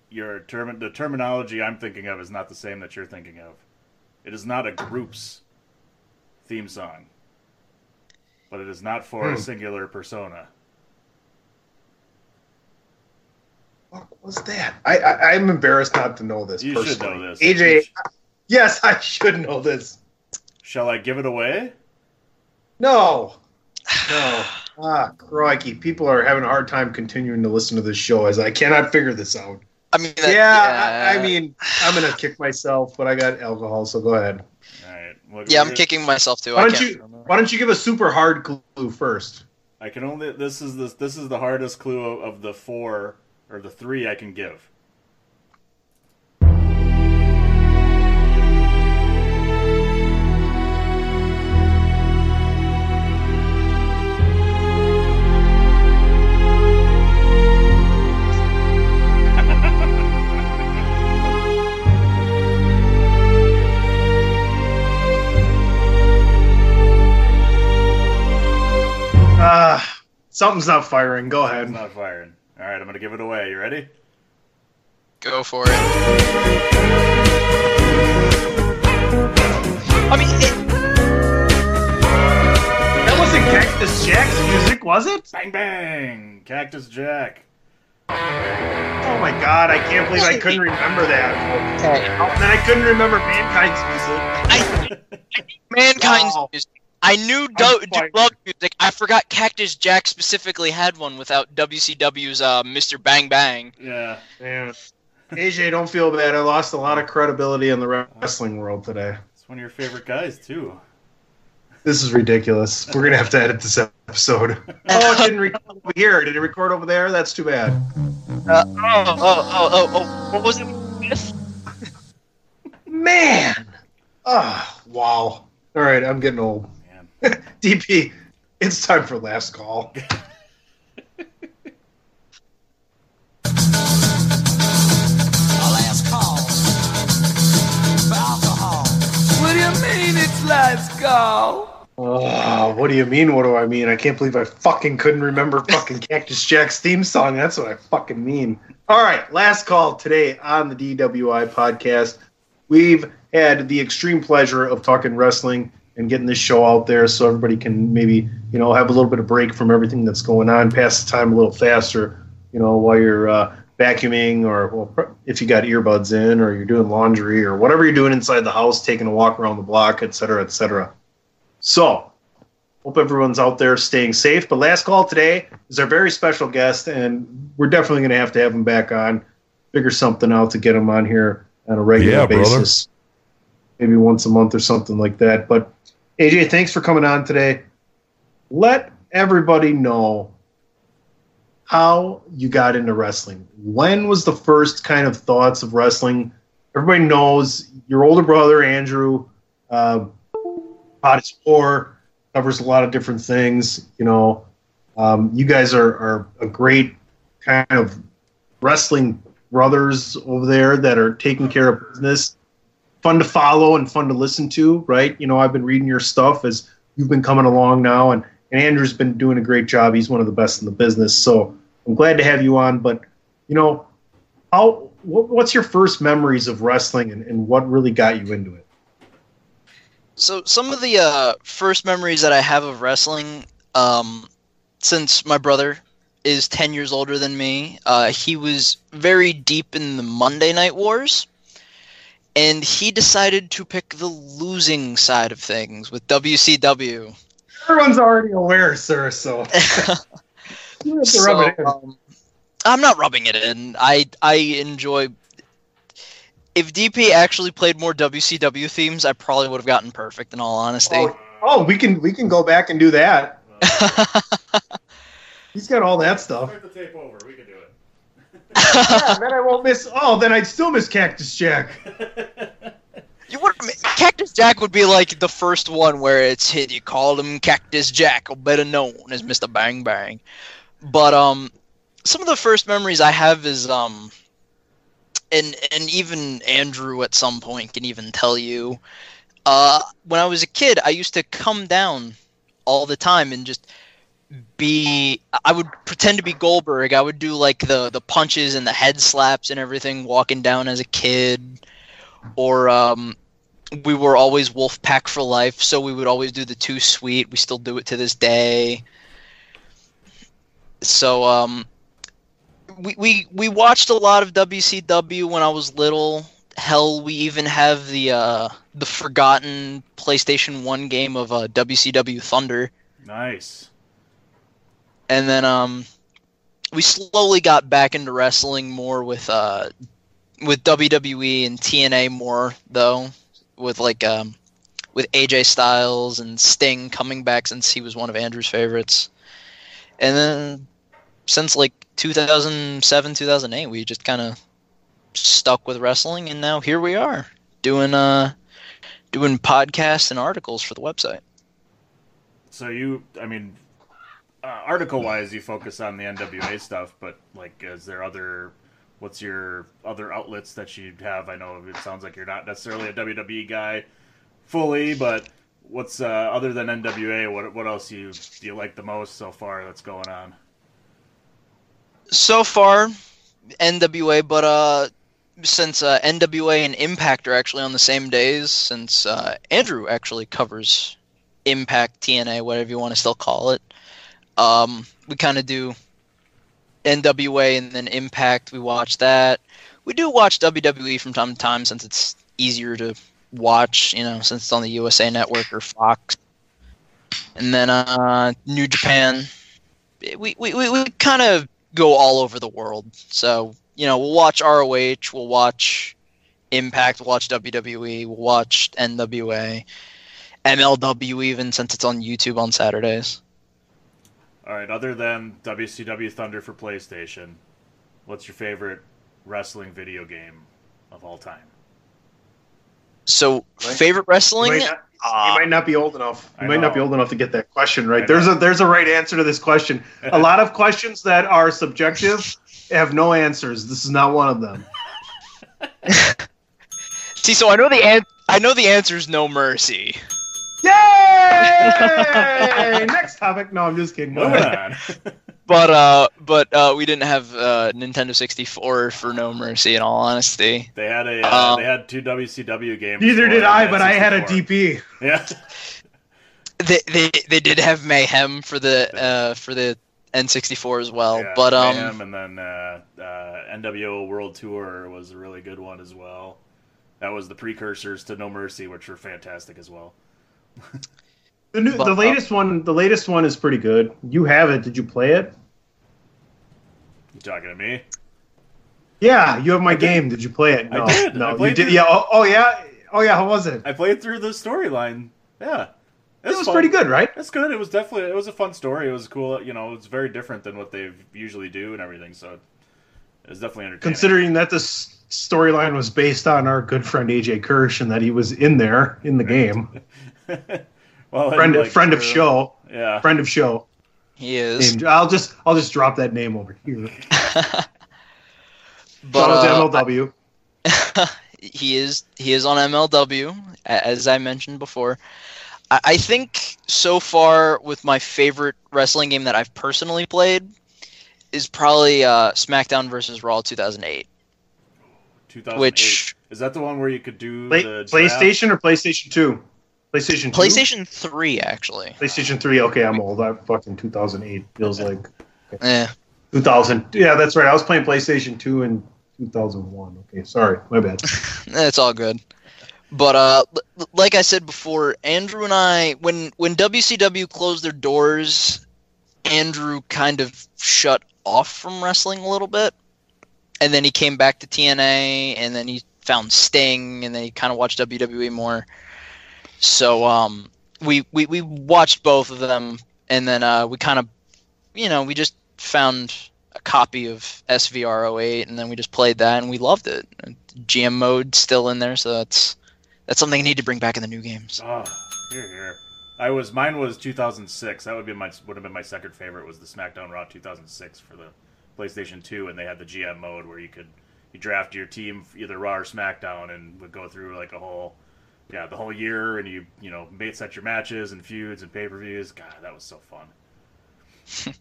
your term, the terminology I'm thinking of is not the same that you're thinking of. It is not a group's theme song, but it is not for a Hmm. singular persona. What was that? I, I I'm embarrassed not to know this. You should know this. AJ. Yes, I should know this. Shall I give it away? No. No. Ah, crikey. People are having a hard time continuing to listen to this show as I cannot figure this out. I mean, that- yeah, I, I mean, I'm going to kick myself, but I got alcohol, so go ahead. All right. Well, yeah, I'm we're- kicking myself too. Why don't can't you remember. Why don't you give a super hard clue first? I can only. This is this. this is the hardest clue of, of the four or the three I can give. Ah, something's not firing. Go ahead. not firing. All right, I'm gonna give it away. You ready? Go for it. I mean, it, That was wasn't Cactus Jack's music, was it? Bang bang, Cactus Jack. Oh my god, I can't believe I couldn't remember that. Okay. And then I couldn't remember Mankind's music. I Mankind's Wow. music. I knew Do- quite- Dude Love music. I forgot Cactus Jack specifically had one without WCW's uh, Mr. Bang Bang. Yeah. Man. AJ, don't feel bad. I lost a lot of credibility in the wrestling world today. It's one of your favorite guys too. This is ridiculous. We're gonna have to edit this episode. Oh, it didn't record over here. Did it record over there? That's too bad. Uh, oh, oh, oh, oh, oh, what was it? Man. Ah, wow. All right, I'm getting old. Man. DP, it's time for last call. Last call for alcohol. What do you mean it's last call? Oh, what do you mean? What do I mean? I can't believe I fucking couldn't remember fucking Cactus Jack's theme song. That's what I fucking mean. All right, last call today on the DWI podcast. We've had the extreme pleasure of talking wrestling and getting this show out there so everybody can maybe, you know, have a little bit of break from everything that's going on, pass the time a little faster, you know, while you're uh, vacuuming or well, if you got earbuds in or you're doing laundry or whatever you're doing inside the house, taking a walk around the block, et cetera, et cetera. So, hope everyone's out there staying safe. But last call today is our very special guest, and we're definitely going to have to have him back on. Figure something out to get him on here on a regular Yeah, brother. Maybe once a month or something like that. But AJ, thanks for coming on today. Let everybody know how you got into wrestling. When was the first kind of thoughts of wrestling? Everybody knows your older brother Andrew. Uh, Pod is covers a lot of different things. You know, um, you guys are, are a great kind of wrestling brothers over there that are taking care of business. Fun to follow and fun to listen to, right? You know, I've been reading your stuff as you've been coming along now, and, and Andrew's been doing a great job. He's one of the best in the business. So I'm glad to have you on. But, you know, how what, what's your first memories of wrestling and, and what really got you into it? So some of the uh, first memories that I have of wrestling, um, since my brother is ten years older than me, uh, he was very deep in the Monday Night Wars, and he decided to pick the losing side of things with WCW. Everyone's already aware, sir. So you have to rub it So, um, I'm not rubbing it in. I I enjoy. If DP actually played more WCW themes, I probably would have gotten perfect. In all honesty. Oh, oh, we can we can go back and do that. He's got all that stuff. Start the tape over. We can do it. Yeah, then I won't miss. Oh, then I'd still miss Cactus Jack. You would Cactus Jack would be like the first one where it's hit. You called him Cactus Jack, or better known as Mister Bang Bang. But um, some of the first memories I have is um, and and even Andrew at some point can even tell you. Uh, when I was a kid, I used to come down all the time and just be I would pretend to be Goldberg. I would do like the the punches and the head slaps and everything walking down as a kid. Or um we were always Wolfpack for life, so we would always do the too sweet. We still do it to this day. So um we we we watched a lot of WCW when I was little. Hell, we even have the uh the forgotten PlayStation 1 game of uh, WCW Thunder Nice. And then um we slowly got back into wrestling more with uh with WWE and TNA more though with like um with AJ Styles and Sting coming back since he was one of Andrew's favorites. And then since like 2007 2008 we just kind of stuck with wrestling and now here we are doing uh doing podcasts and articles for the website. So you, I mean, uh, article-wise, you focus on the NWA stuff, but like, is there other? What's your other outlets that you have? I know it sounds like you're not necessarily a WWE guy fully, but what's uh, other than NWA? What what else you do you like the most so far that's going on? so far NWA, but uh, since uh, NWA and Impact are actually on the same days, since uh, Andrew actually covers Impact, TNA, whatever you want to still call it. Um, we kind of do NWA and then Impact. We watch that. We do watch WWE from time to time since it's easier to watch, you know, since it's on the USA Network or Fox. And then uh, New Japan. We we, we, we kind of go all over the world. So you know, we'll watch ROH, we'll watch Impact, we'll watch WWE, we'll watch NWA, MLW even since it's on YouTube on Saturdays. All right. Other than WCW Thunder for PlayStation, what's your favorite wrestling video game of all time? So Right. favorite wrestling? You might, not, Uh, you might not be old enough. I You might not be old enough to get that question right. There's a there's a right answer to this question. a lot of questions that are subjective have no answers. This is not one of them. See, so I know the an- I know the answer is no mercy. Yay! Next topic. No, I'm just kidding. Go Moving on. But uh, but uh, we didn't have uh, Nintendo 64 for No Mercy. In all honesty, they had a uh, Um, they had two WCW games. Neither did I, but I had a N64. DP. Yeah. they they, they did have Mayhem for the uh, for the N64 as well. Yeah, but um, Mayhem and then uh, uh, NWO World Tour was a really good one as well. That was the precursors to No Mercy, which were fantastic as well. The new, But, the uh, latest one, the latest one is pretty good. You have it. Did you play it? You talking to me? Yeah, you have my game. Did you play it? I No, did. I no, you did. through- Yeah. Oh, oh, yeah. Oh yeah. How was it? I played through the storyline. Yeah, It was fun. pretty good, right? It's good. It was definitely it was a fun story. It was cool. You know, it's very different than what they usually do and everything. So it was definitely entertaining. Considering that this storyline was based on our good friend AJ Kirsch and that he was in there in the game, well, friend like, friend of uh, show, Yeah. friend of show. he is. Named, I'll just I'll just drop that name over here. but Shout out to uh, MLW. he is he is on MLW as I mentioned before. I, I think so far with my favorite wrestling game that I've personally played is probably uh, SmackDown versus Raw 2008. 2008. Which- is that the one where you could do Play, the draft? PlayStation or PlayStation Two? PlayStation 2? PlayStation 3 actually. PlayStation Three. Okay, I'm old. I fucking 2008 feels like Eh. 2000. Yeah, that's right. I was playing PlayStation Two in 2001. Okay, sorry, my bad. It's all good. But uh, l- like I said before, Andrew and I, when when WCW closed their doors, Andrew kind of shut off from wrestling a little bit, and then he came back to TNA, and then he found Sting, and then he kind of watched WWE more. So um, we we we watched both of them, and then uh, we kind of, you know, we just found a copy of SVR08, and then we just played that, and we loved it. GM mode still in there, so that's that's something I need to bring back in the new games. Oh, here, here. I was mine was 2006. That would be my would have been my second favorite was the SmackDown Raw 2006 for the PlayStation 2, and they had the GM mode where you could you draft your team either Raw or SmackDown, and would go through like a whole yeah the whole year, and you you know mate set your matches and feuds and pay per views. God, that was so fun.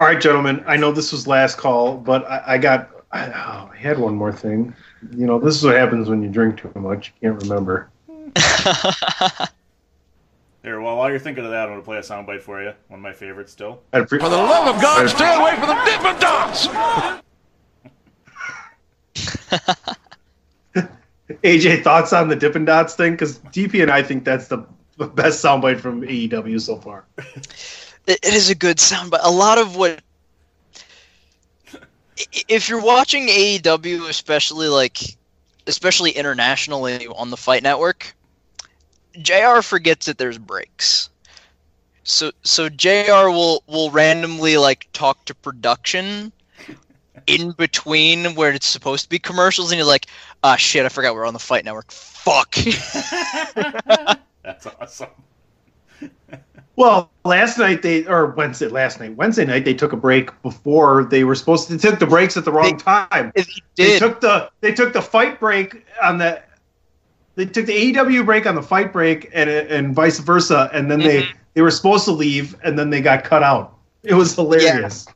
All right, gentlemen. I know this was last call, but I, I got. I, oh, I had one more thing. You know, this is what happens when you drink too much. You can't remember. Here, well, while you're thinking of that, I'm gonna play a soundbite for you. One of my favorites still. Pre- For the love of God, stay away from the Dippin' Dots! AJ, thoughts on the Dippin' Dots thing? Because DP and I think that's the best soundbite from AEW so far. it, is a good sound, but a lot of what if you're watching AEW, especially like especially internationally on the Fight Network, JR forgets that there's breaks. So so JR will will randomly like talk to production in between where it's supposed to be commercials and you're like, ah shit, I forgot we're on the Fight Network. Fuck. That's awesome. Well, last night they or Wednesday last night Wednesday night they took a break before they were supposed to. They took the breaks at the wrong time. They They took the they took the fight break on the. They took the AEW break on the fight break and and vice versa, and then they they were supposed to leave, and then they got cut out. It was hilarious. Yeah,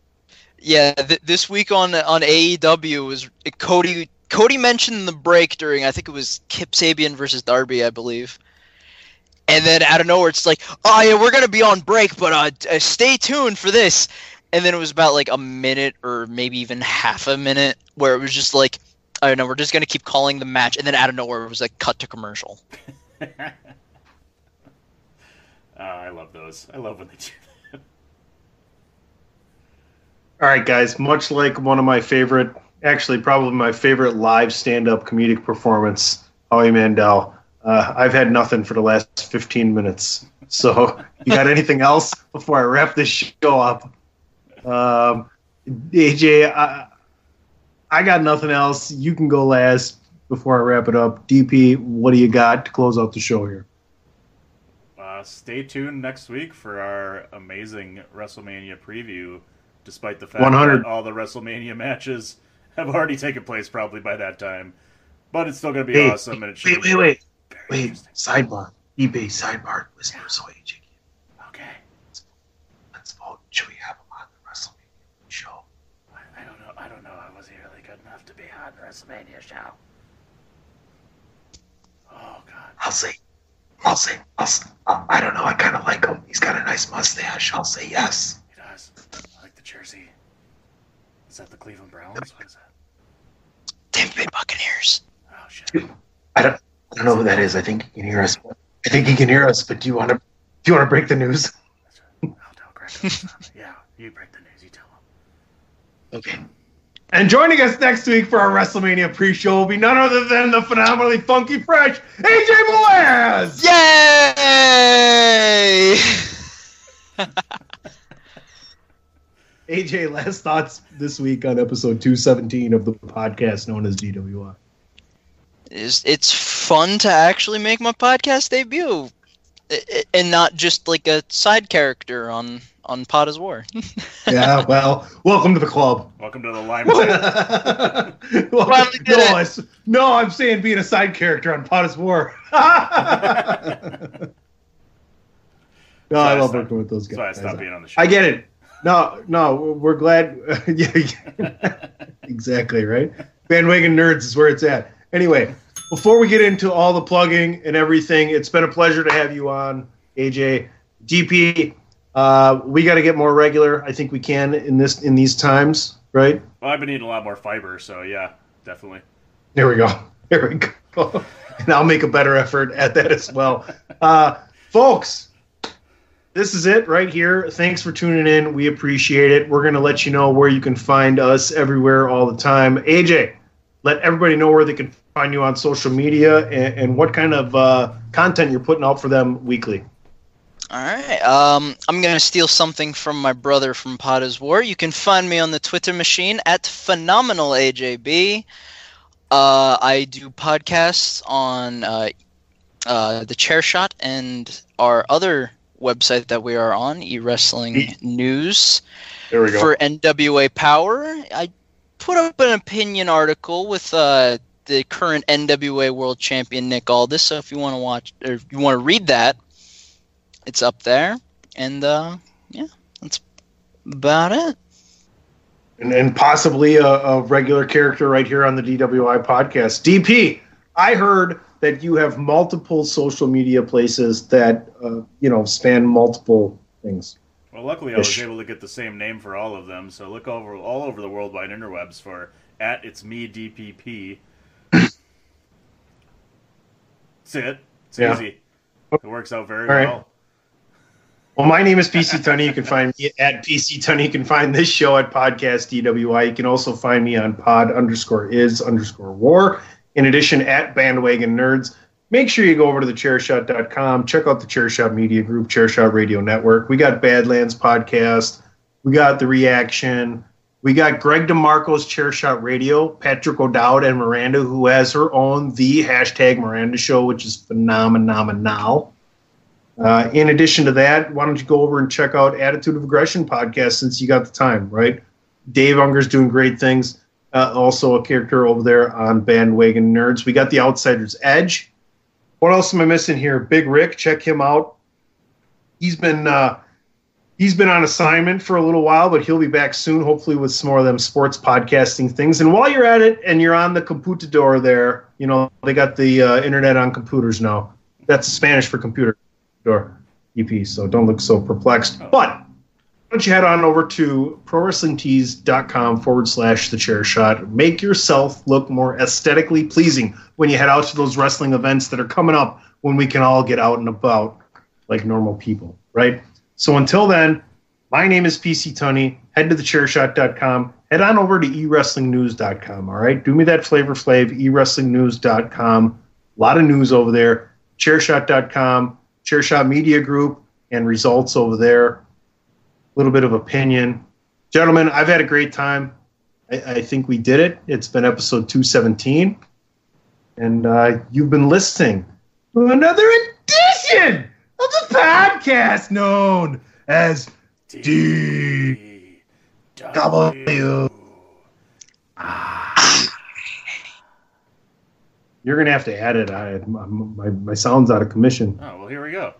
th- this week on on AEW was Cody. Cody mentioned the break during I think it was Kip Sabian versus Darby, I believe, and then out of nowhere, it's like, oh yeah, we're gonna be on break, but uh, uh, stay tuned for this. And then it was about like a minute or maybe even half a minute where it was just like, I don't know, we're just gonna keep calling the match, and then out of nowhere it was like cut to commercial. Oh, I love those. I love when they do. All right, guys. Much like one of my favorite, actually, probably my favorite live stand-up comedic performance, Howie Mandel. Uh, I've had nothing for the last 15 minutes. So, you got anything else before I wrap this show up? Um, AJ, I, I got nothing else. You can go last before I wrap it up. DP, what do you got to close out the show here? Uh, stay tuned next week for our amazing WrestleMania preview. Despite the fact 100. that all the WrestleMania matches have already taken place probably by that time, but it's still going to be Hey, awesome. And it should wait, wait, wait. Wait, sidebar. eBay sidebar. Listeners, so AJ, Okay, let's vote. Should we have him on the WrestleMania show? I, I don't know. I don't know. I was he really good enough to be on the WrestleMania show. Oh God. I'll say, I'll say, I'll say, I don't know. I kind of like him. He's got a nice mustache. I'll say yes. He does. I like the jersey. Is that the Cleveland Browns? What is that? Tampa Bay Buccaneers. Oh shit. I don't, I don't know who that is. I think he can hear us. I think he can hear us. But do you want to, do you want to break the news? Right. I'll tell Greg. yeah, you break the news. You tell him. Okay. And joining us next week for our WrestleMania pre-show will be none other than the phenomenally funky fresh AJ Boaz. Yay! AJ, last thoughts this week on episode 217 of the podcast known as DWI. It's, it's fun to actually make my podcast debut, I- I- and not just like a side character on on Pod is War. Yeah, well, welcome to the club. Welcome to the limelight. well, no, it. I s- no, I'm saying being a side character on Pod is War. no, I I love stopped- working with those guys. why I guys. stopped being on the show. I get it. No, no, we're glad. yeah, exactly right. Bandwagon nerds is where it's at. Anyway, before we get into all the plugging and everything, it's been a pleasure to have you on, AJ. DP, uh, we got to get more regular. I think we can in this in these times, right? Well, I've been eating a lot more fiber, so yeah, definitely. There we go. There we go. and I'll make a better effort at that as well. Uh, folks, this is it right here. Thanks for tuning in. We appreciate it. We're going to let you know where you can find us everywhere all the time. AJ, let everybody know where they can find you on social media and, and what kind of uh, content you're putting out for them weekly. All right. Um, I'm gonna steal something from my brother from Potters War. You can find me on the Twitter machine at phenomenal AJB. Uh, I do podcasts on uh, uh, the Chair Shot and our other website that we are on, E Wrestling News. There we go. For NWA Power, I put up an opinion article with uh, the current NWA World Champion Nick Aldis. So if you want to watch or if you want to read that, it's up there. And uh, yeah, that's about it. and, and possibly a, a regular character right here on the DWI podcast. DP, I heard that you have multiple social media places that uh, you know span multiple things. Well, luckily I was able to get the same name for all of them. So look over all over the worldwide interwebs for at it's me DPP. That's it. It's Yeah. easy. It works out very right. well. Well, my name is PC Tunney. You can find me at PC Tunney. You can find this show at Podcast DWI. You can also find me on pod underscore is underscore war. In addition, at Bandwagon Nerds. Make sure you go over to thechairshot.com. Check out the Chairshot Media Group, Chairshot Radio Network. We got Badlands Podcast. We got The Reaction. We got Greg DeMarco's Chairshot Radio, Patrick O'Dowd, and Miranda, who has her own The Hashtag Miranda Show, which is phenomenal. Uh, in addition to that, why don't you go over and check out Attitude of Aggression podcast since you got the time, right? Dave Unger's doing great things. Uh, also a character over there on Bandwagon Nerds. We got the Outsider's Edge. What else am I missing here? Big Rick, check him out. He's been uh, he's been on assignment for a little while, but he'll be back soon, hopefully with some more of them sports podcasting things. And while you're at it and you're on the computador there, you know they got the uh, internet on computers now. That's Spanish for computer. Sure. EP, so don't look so perplexed. But why don't you head on over to prowrestlingtees.com forward slash the chair shot. Make yourself look more aesthetically pleasing when you head out to those wrestling events that are coming up when we can all get out and about like normal people, right? So until then, my name is PC Tony. Head to thechairshot.com. Head on over to ewrestlingnews.com, all right? Do me that flavor flav, ewrestlingnews.com. A lot of news over there. Chairshot.com, Chairshot Media Group, and results over there. Little bit of opinion. Gentlemen, I've had a great time. I, I think we did it. It's been episode 217. And uh, you've been listening to another edition of the podcast known as D W. You're gonna have to add it. I, my, my, my sound's out of commission. Oh well, here we go.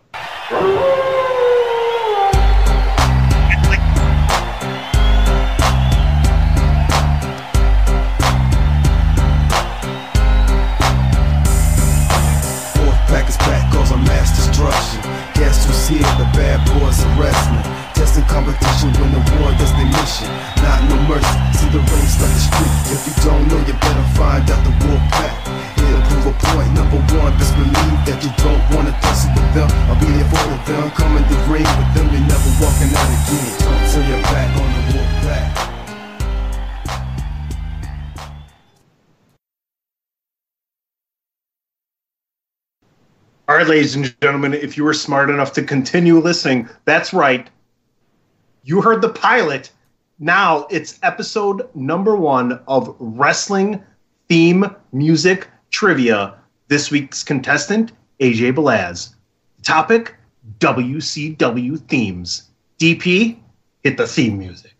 Here? The bad boys are wrestling. Testing competition when the war does their mission. Not no mercy, see the race like the street. If you don't know, you better find out the war pack. It'll prove a point. Number one, best believe that you don't wanna tussle with them. I'll be there for them. Come in the ring with them, you're never walking out again. Don't turn your back on the All right, ladies and gentlemen, if you were smart enough to continue listening, that's right. You heard the pilot. Now it's episode number one of Wrestling Theme Music Trivia. This week's contestant, AJ Belaz. Topic WCW themes. DP, hit the theme music.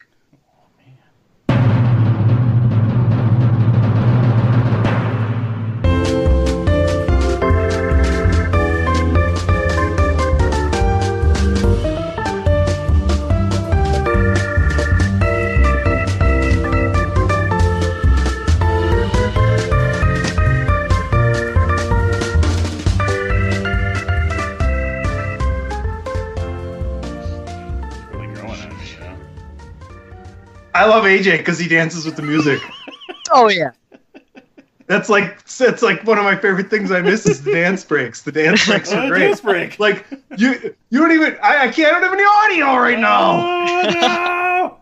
AJ because he dances with the music. Oh yeah. That's like that's like one of my favorite things I miss is the dance breaks. The dance breaks are Oh, great. dance break. Like you you don't even I, I can't I don't have any audio right now.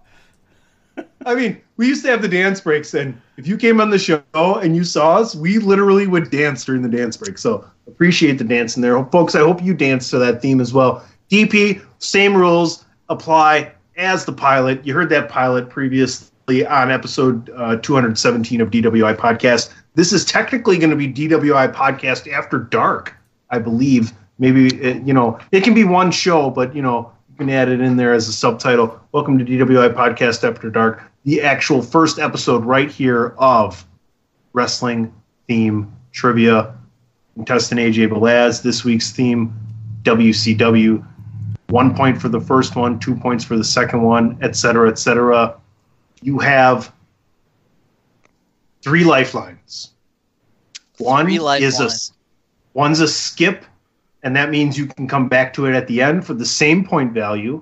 Oh, I mean, we used to have the dance breaks and if you came on the show and you saw us, we literally would dance during the dance break. So appreciate the dance in there. Folks, I hope you dance to that theme as well. DP, same rules apply as the pilot. You heard that pilot previously on episode uh, 217 of DWI Podcast. This is technically going to be DWI Podcast After Dark, I believe. Maybe, it, you know, it can be one show, but, you know, you can add it in there as a subtitle. Welcome to DWI Podcast After Dark, the actual first episode right here of Wrestling Theme Trivia. Contestant AJ Belaz. This week's theme, WCW. One point for the first one, two points for the second one, et cetera, et cetera. You have three lifelines. One Three is a one's a skip, and that means you can come back to it at the end for the same point value.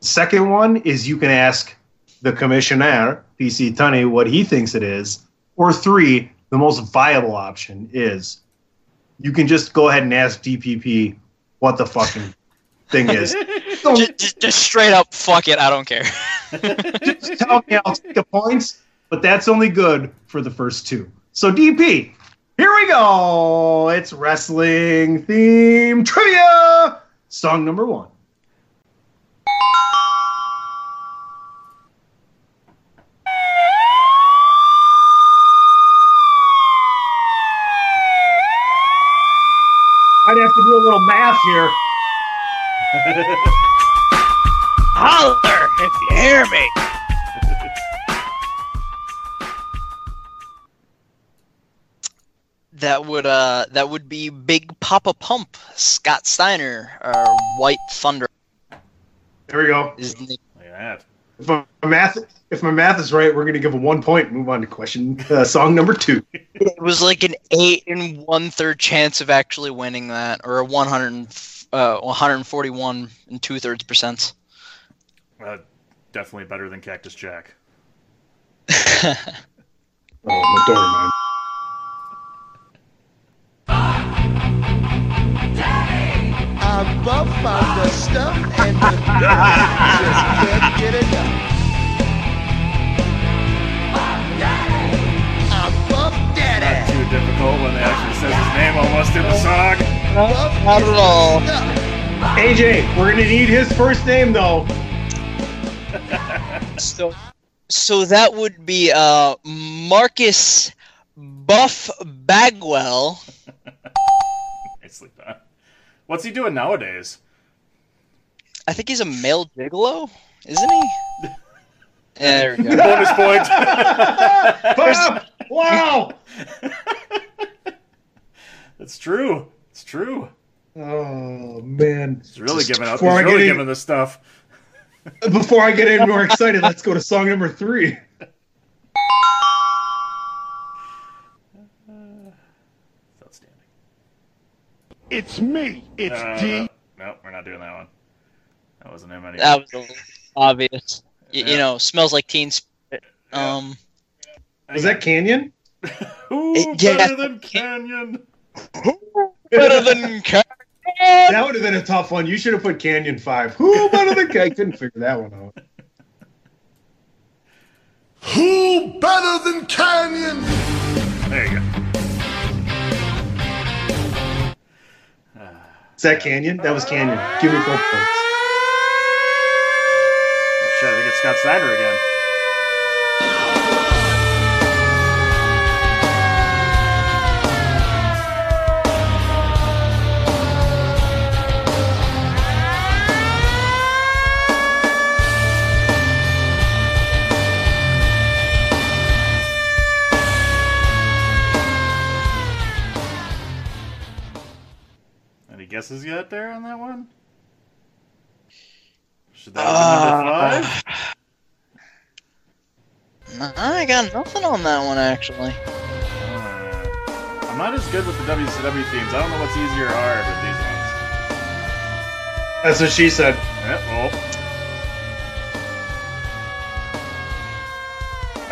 Second one is you can ask the commissioner, PC Tunney, what he thinks it is. Or three, the most viable option is you can just go ahead and ask DPP what the fucking thing is. Just, just, just straight up, fuck it. I don't care. just tell me I'll take the points, but that's only good for the first two. So DP, here we go. It's wrestling theme trivia. Song number one. I'd have to do a little math here. Holler if you hear me. That would uh that would be Big Papa Pump, Scott Steiner, or White Thunder There we go. is the. Look at that. If my math, if my math is right, we're going to give a one point. Move on to question uh, song number two. It was like an eight and one third chance of actually winning that, or a one hundred uh, 141 and two thirds percent. Uh, definitely better than Cactus Jack. Oh, Madonna, man. I'm buff on the stuff and the just can't get enough. I'm buff Not too difficult when they actually says his name almost in the song. Buff Not at all. AJ, we're gonna need his first name though. So, so that would be uh, Marcus Buff Bagwell. Nicely done. What's he doing nowadays? I think he's a male gigolo, isn't he? Yeah, there we go. Bonus point. Bob! Wow! That's true. It's true. Oh man! He's really giving out. He's Before I really get in- giving the stuff. Before I get any more excited, let's go to song number three. It's outstanding. It's me. It's D. No, we're not doing that one. That wasn't him anyway. That was obvious. Y- Yeah. You know, smells like Teen Spirit. Um, Was that Kanyon? Who It- yeah. better than Kanyon? Better than Ca- That would have been a tough one. You should have put Kanyon five. Who better than I couldn't figure that one out. Who better than Kanyon? There you go. Is that Kanyon? That was Kanyon. Give me full points. Oh, shit, I think it's Scott Steiner again. Any there on that one? Should that have been number five? I got nothing on that one actually. Uh, I'm not as good with the WCW themes. I don't know what's easier or hard with these ones. That's what she said. Yeah, well,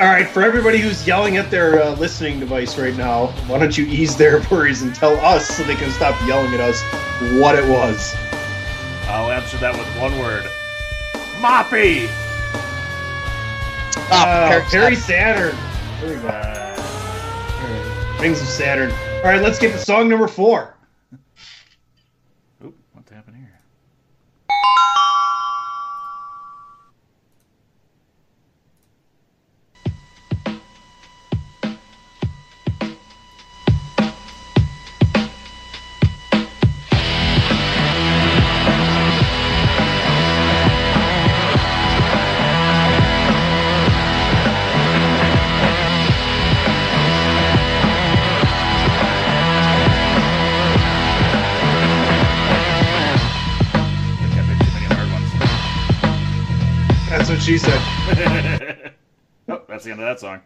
All right, for everybody who's yelling at their uh, listening device right now, why don't you ease their worries and tell us so they can stop yelling at us what it was? I'll answer that with one word. Moppy! Ah, Uh, Perry Perry Saturn. Saturn. There we go. All right. Rings of Saturn. All right, let's get to song number four. oop, what happened here? What she said. oh, that's the end of that song.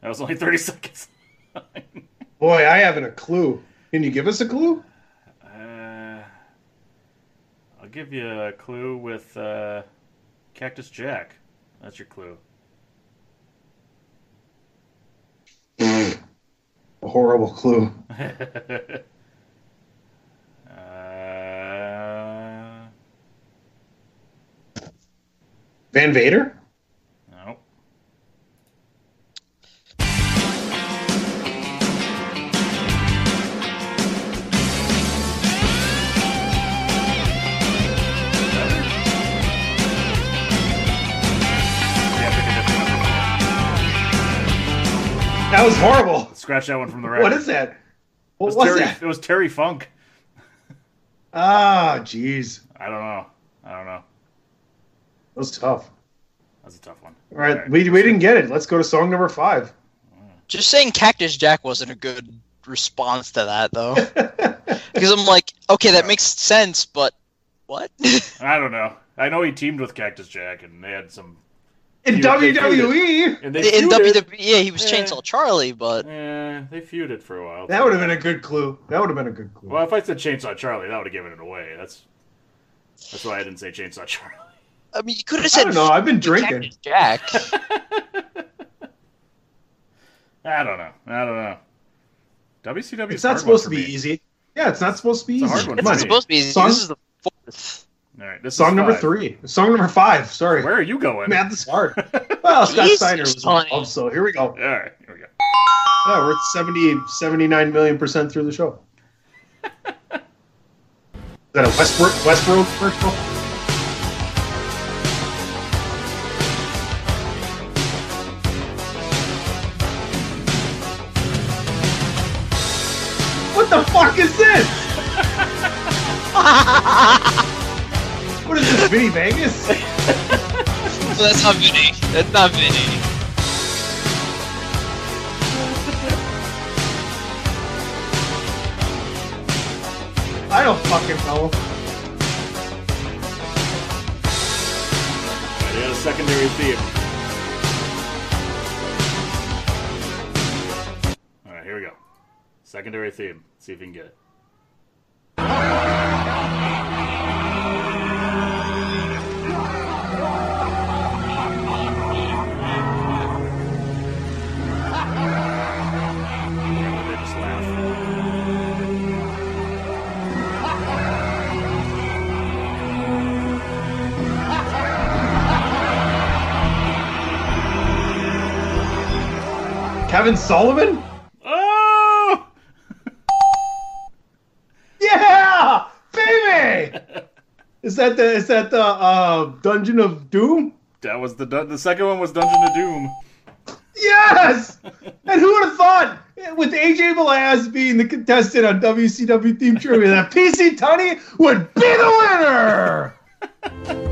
That was only 30 seconds. Boy, I haven't a clue. Can you give us a clue? Uh, I'll give you a clue with uh, Cactus Jack. That's your clue. A horrible clue. Van Vader? no. Yeah, pick a different one. That was horrible. Scratch that one from the record. What is that? It What was, was Terry, that? It was Terry Funk. Ah, jeez. I don't know. I don't know. That was tough. That's a tough one. All right, we, we didn't get it. Let's go to song number five. Just saying Cactus Jack wasn't a good response to that though. Because I'm like, okay, that makes sense, but what? I don't know. I know he teamed with Cactus Jack, and they had some In feud- WWE? feuded. And they In feuded. WWE, yeah, he was Yeah. Chainsaw Charlie, but Yeah, they feuded for a while. That would have been a good clue. That would have been a good clue. Well, if I said Chainsaw Charlie, that would have given it away. That's that's why I didn't say Chainsaw Charlie. I mean, you could have I said don't know. I've been drinking. Jack. I don't know. I don't know. WCW. It's not supposed to be easy. Yeah, it's not supposed to be It's easy. It's not me. supposed to be easy. Song- This is the fourth. All right, this Song is number three. Song number five. Sorry. Where are you going? Man, this is hard. Well, Scott Jesus, Steiner was honey. involved, so here we go. All right, here we go. Yeah, we're at 70, 79 million percent through the show. Is that a Westbrook Westbrook commercial? Fuck is this? what is this, Vinny Vegas? That's not Vinny. That's not Vinny. I don't fucking know. They had a secondary theme. All right, here we go. Secondary theme. See if you can get it. Kevin Sullivan? Oh! Yeah, baby. is that the is that the uh, Dungeon of Doom? That was the the second one was Dungeon of Doom. Yes. and who would have thought, with AJ Velaz being the contestant on WCW Team Trivia, that PC Tunney would be the winner?